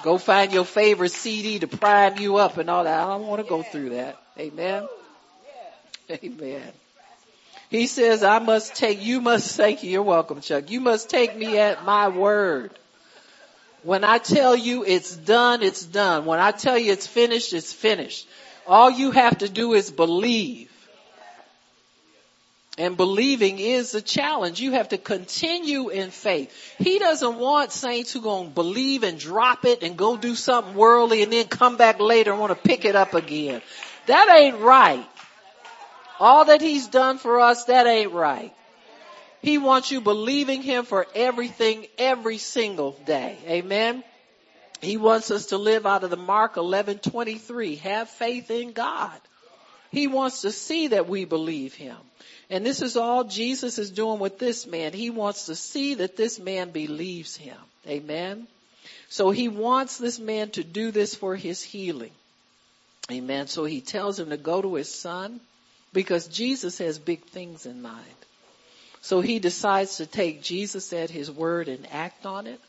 go find your favorite CD to prime you up and all that. I don't want to go through that. Amen. Amen. He says, I must take, you must, thank you, you're welcome Chuck. You must take me at my word. When I tell you it's done, it's done. When I tell you it's finished, it's finished. All you have to do is believe. And believing is a challenge. You have to continue in faith. He doesn't want saints who gonna believe and drop it and go do something worldly and then come back later and want to pick it up again. That ain't right. All that he's done for us, that ain't right. He wants you believing him for everything every single day. Amen. He wants us to live out of the Mark 11:23. Have faith in God. He wants to see that we believe him. And this is all Jesus is doing with this man. He wants to see that this man believes him. Amen. So he wants this man to do this for his healing. Amen. So he tells him to go to his son because Jesus has big things in mind. So he decides to take Jesus at his word and act on it.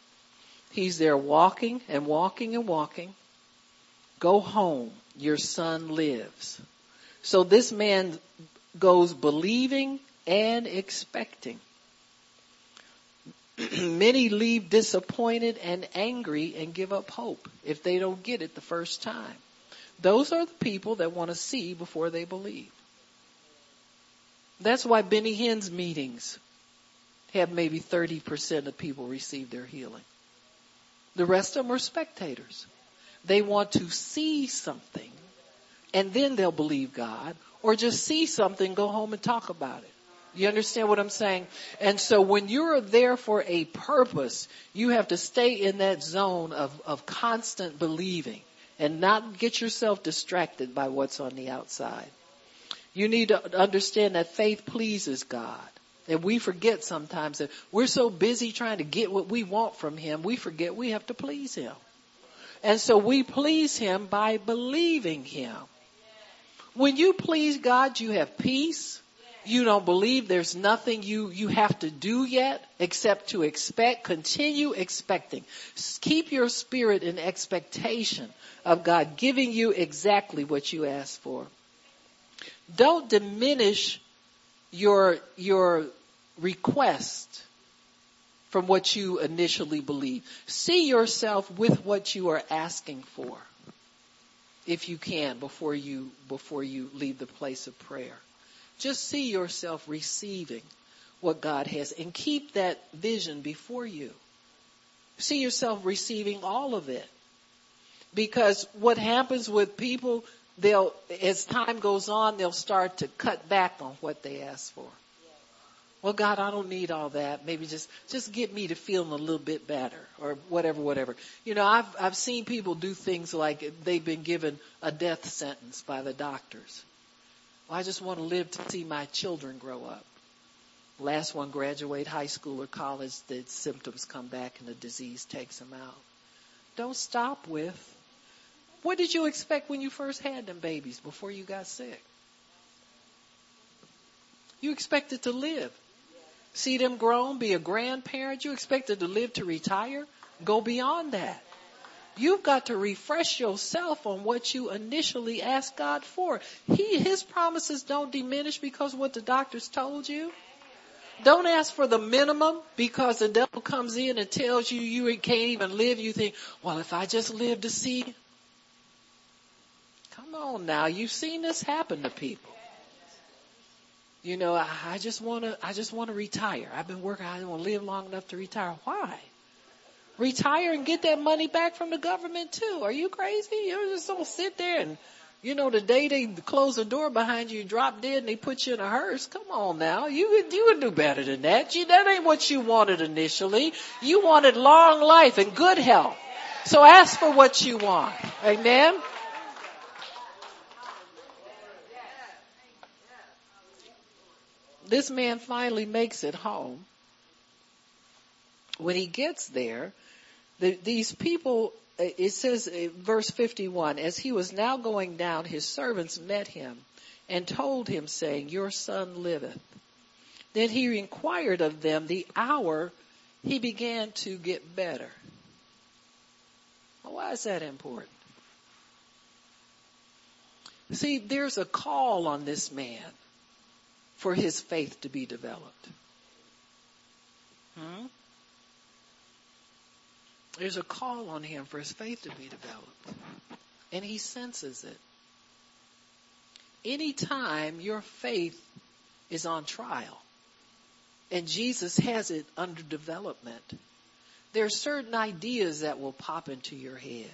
He's there walking and walking and walking. Go home. Your son lives. So this man goes believing and expecting. Many leave disappointed and angry and give up hope if they don't get it the first time. Those are the people that want to see before they believe. That's why Benny Hinn's meetings have maybe 30% of people receive their healing. The rest of them are spectators. They want to see something and then they'll believe God or just see something, go home and talk about it. You understand what I'm saying? And so when you're there for a purpose, you have to stay in that zone of, of constant believing and not get yourself distracted by what's on the outside. You need to understand that faith pleases God. And we forget sometimes that we're so busy trying to get what we want from Him, we forget we have to please Him. And so we please Him by believing Him. When you please God, you have peace. You don't believe there's nothing you, you have to do yet except to expect, continue expecting. Keep your spirit in expectation of God giving you exactly what you ask for don't diminish your, your request from what you initially believe. See yourself with what you are asking for. If you can before you, before you leave the place of prayer. Just see yourself receiving what God has and keep that vision before you. See yourself receiving all of it. Because what happens with people they'll, as time goes on, they'll start to cut back on what they ask for. Well, God, I don't need all that. Maybe just, just get me to feeling a little bit better or whatever, whatever. You know, I've, I've seen people do things like they've been given a death sentence by the doctors. Well, I just want to live to see my children grow up. Last one graduate high school or college, the symptoms come back and the disease takes them out. Don't stop with what did you expect when you first had them babies before you got sick? You expected to live. see them grown, be a grandparent. You expected to live to retire? Go beyond that. You've got to refresh yourself on what you initially asked God for. He, His promises don't diminish because what the doctors told you. Don't ask for the minimum because the devil comes in and tells you you can't even live. You think, well, if I just live to see. Come on now. You've seen this happen to people. You know, I, I just want to, I just want to retire. I've been working. I don't want to live long enough to retire. Why? retire and get that money back from the government too. Are you crazy? You just don't sit there and, you know, the day they close the door behind you, you drop dead and they put you in a hearse. Come on now. You would, you would do better than that. You, that ain't what you wanted initially. You wanted long life and good health. So ask for what you want. Amen. This man finally makes it home. When he gets there, the, these people, uh, it says uh, verse 51, as he was now going down, his servants met him and told him saying, your son liveth. Then he inquired of them the hour he began to get better. why is that important? See, there's a call on this man for his faith to be developed. Hmm? There's a call on him for his faith to be developed. And he senses it. Anytime your faith is on trial and Jesus has it under development, there are certain ideas that will pop into your head.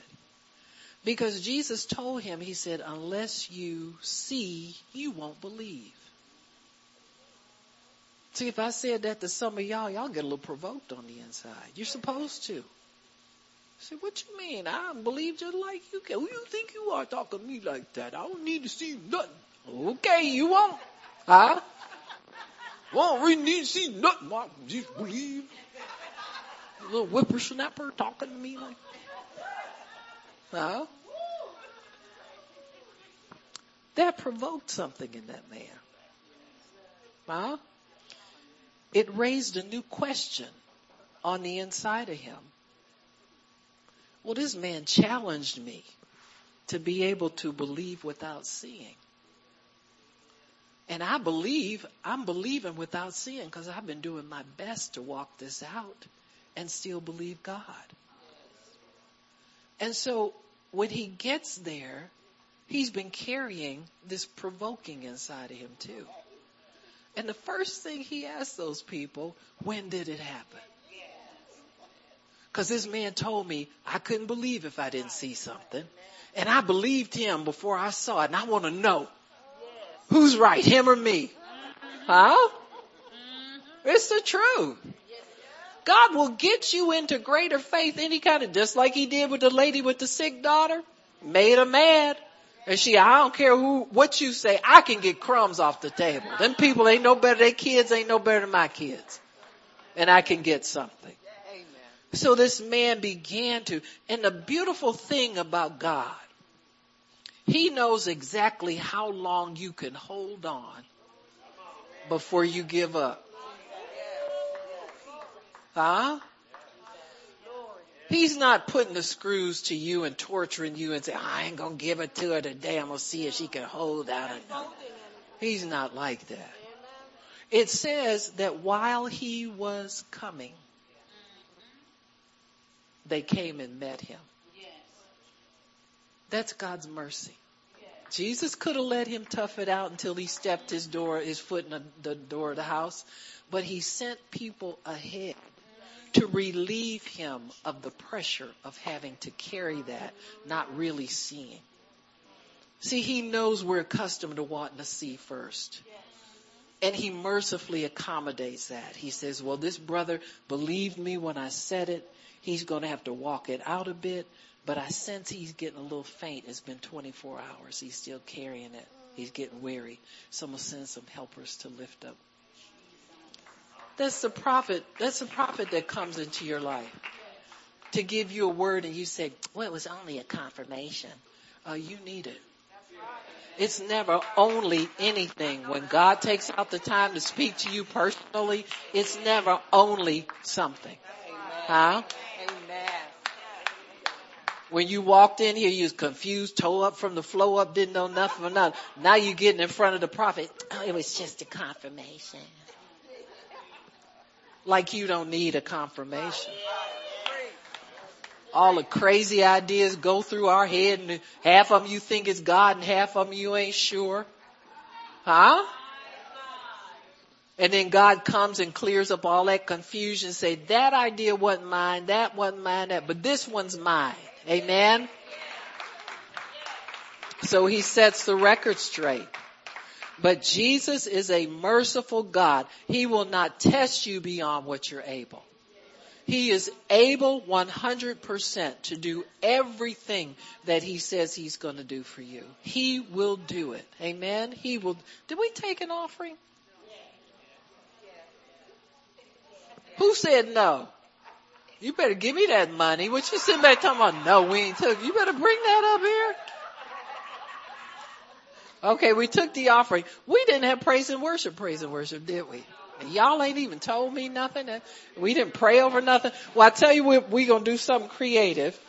Because Jesus told him, he said, unless you see, you won't believe. See, if I said that to some of y'all, y'all get a little provoked on the inside. You're supposed to. Said, what you mean? I believe just like you can. Who you think you are talking to me like that? I don't need to see nothing. Okay, you won't. Huh? Won't really need to see nothing. I just believe. A little whippersnapper talking to me like Huh? That provoked something in that man. Huh? It raised a new question on the inside of him. Well, this man challenged me to be able to believe without seeing. And I believe, I'm believing without seeing because I've been doing my best to walk this out and still believe God. And so when he gets there, he's been carrying this provoking inside of him too. And the first thing he asked those people, when did it happen? Cause this man told me I couldn't believe if I didn't see something. And I believed him before I saw it and I want to know who's right, him or me. Huh? It's the truth. God will get you into greater faith any kind of, just like he did with the lady with the sick daughter, made her mad. And she, I don't care who, what you say, I can get crumbs off the table. Them people ain't no better, their kids ain't no better than my kids. And I can get something. So this man began to, and the beautiful thing about God, he knows exactly how long you can hold on before you give up. Huh? He's not putting the screws to you and torturing you and saying, I ain't gonna give it to her today. I'm gonna see if she can hold out enough. He's not like that. It says that while he was coming, they came and met him. That's God's mercy. Jesus could have let him tough it out until he stepped his door, his foot in the door of the house, but he sent people ahead to relieve him of the pressure of having to carry that, not really seeing. See, he knows we're accustomed to wanting to see first. And he mercifully accommodates that. He says, well, this brother believed me when I said it. He's going to have to walk it out a bit, but I sense he's getting a little faint. It's been 24 hours. He's still carrying it. He's getting weary. So I'm going to send some helpers to lift up. That's the prophet. That's the prophet that comes into your life to give you a word and you say, well, it was only a confirmation. Uh, you need it. It's never only anything. When God takes out the time to speak to you personally, it's never only something. Huh? When you walked in here, you was confused, toe up from the flow up, didn't know nothing or nothing. Now you're getting in front of the prophet. Oh, it was just a confirmation. Like you don't need a confirmation. All the crazy ideas go through our head and half of them you think it's God and half of them you ain't sure. Huh? And then God comes and clears up all that confusion, say that idea wasn't mine, that wasn't mine, that, but this one's mine. Amen? So he sets the record straight. But Jesus is a merciful God. He will not test you beyond what you're able. He is able 100% to do everything that he says he's going to do for you. He will do it. Amen. He will. Did we take an offering? Who said no? You better give me that money. What you sitting back talking about? No, we ain't took. You better bring that up here. Okay, we took the offering. We didn't have praise and worship, praise and worship, did we? Y'all ain't even told me nothing. We didn't pray over nothing. Well, I tell you, we're, we gonna do something creative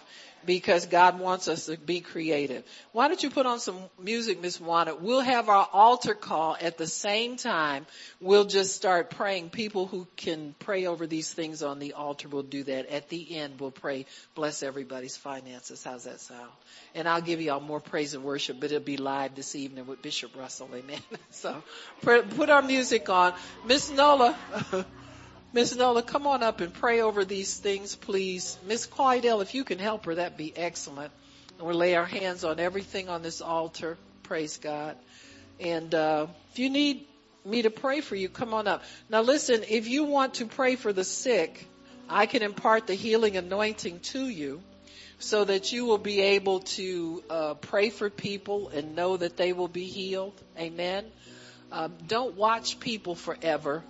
because God wants us to be creative. Why don't you put on some music, Miss Wanda? We'll have our altar call at the same time. We'll just start praying. People who can pray over these things on the altar will do that. At the end, we'll pray, bless everybody's finances. How's that sound? And I'll give you all more praise and worship, but it'll be live this evening with Bishop Russell. Amen. So put our music on. Miss Nola. Miss Nola, come on up and pray over these things, please. Miss Quidel, if you can help her, that'd be excellent. And we'll lay our hands on everything on this altar. Praise God. And uh, if you need me to pray for you, come on up. Now listen, if you want to pray for the sick, I can impart the healing anointing to you so that you will be able to uh, pray for people and know that they will be healed. Amen. Um, don't watch people forever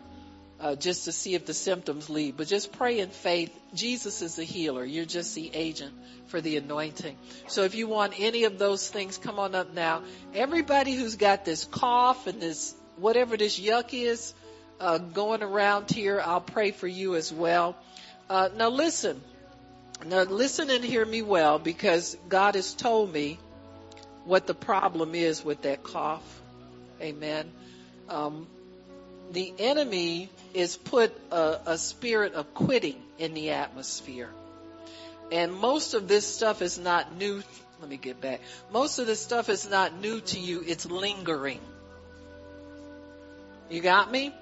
uh, just to see if the symptoms leave. But just pray in faith. Jesus is the healer. You're just the agent for the anointing. So if you want any of those things, come on up now. Everybody who's got this cough and this whatever this yuck is uh, going around here, I'll pray for you as well. Uh, now listen. Now listen and hear me well because God has told me what the problem is with that cough. Amen. Um, the enemy is put a, a spirit of quitting in the atmosphere. And most of this stuff is not new. Let me get back. Most of this stuff is not new to you. It's lingering. You got me?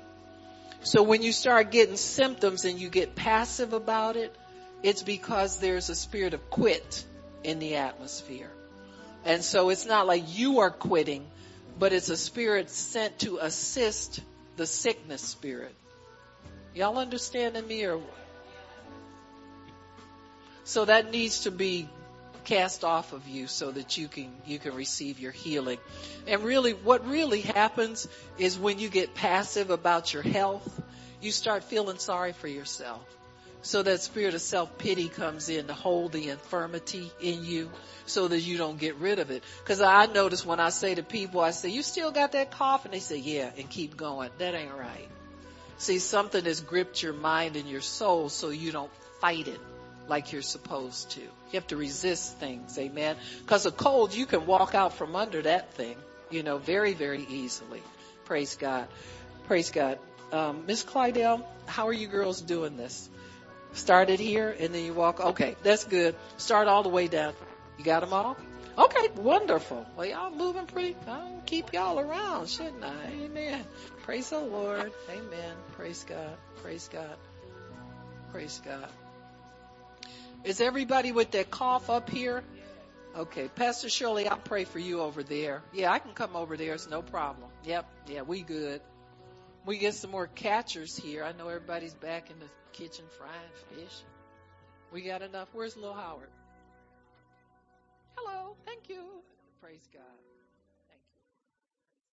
So when you start getting symptoms and you get passive about it, it's because there's a spirit of quit in the atmosphere. And so it's not like you are quitting, but it's a spirit sent to assist the sickness spirit. Y'all understanding me or? So that needs to be cast off of you so that you can, you can receive your healing. And really, what really happens is when you get passive about your health, you start feeling sorry for yourself. So that spirit of self-pity comes in to hold the infirmity in you so that you don't get rid of it. Cause I notice when I say to people, I say, you still got that cough? And they say, yeah, and keep going. That ain't right. See, something has gripped your mind and your soul so you don't fight it like you're supposed to. You have to resist things, amen? Cause a cold, you can walk out from under that thing, you know, very, very easily. Praise God. Praise God. Um, Miss Clydell, how are you girls doing this? Started here and then you walk. Okay, that's good. Start all the way down. You got them all? Okay, wonderful. Well, y'all moving pretty. I'll keep y'all around, shouldn't I? Amen. Praise the Lord. Amen. Praise God. Praise God. Praise God. Is everybody with that cough up here? Okay, Pastor Shirley, I'll pray for you over there. Yeah, I can come over there. It's no problem. Yep. Yeah, we good. We get some more catchers here. I know everybody's back in the kitchen frying fish. We got enough. Where's Lil Howard? Hello. Thank you. Praise God.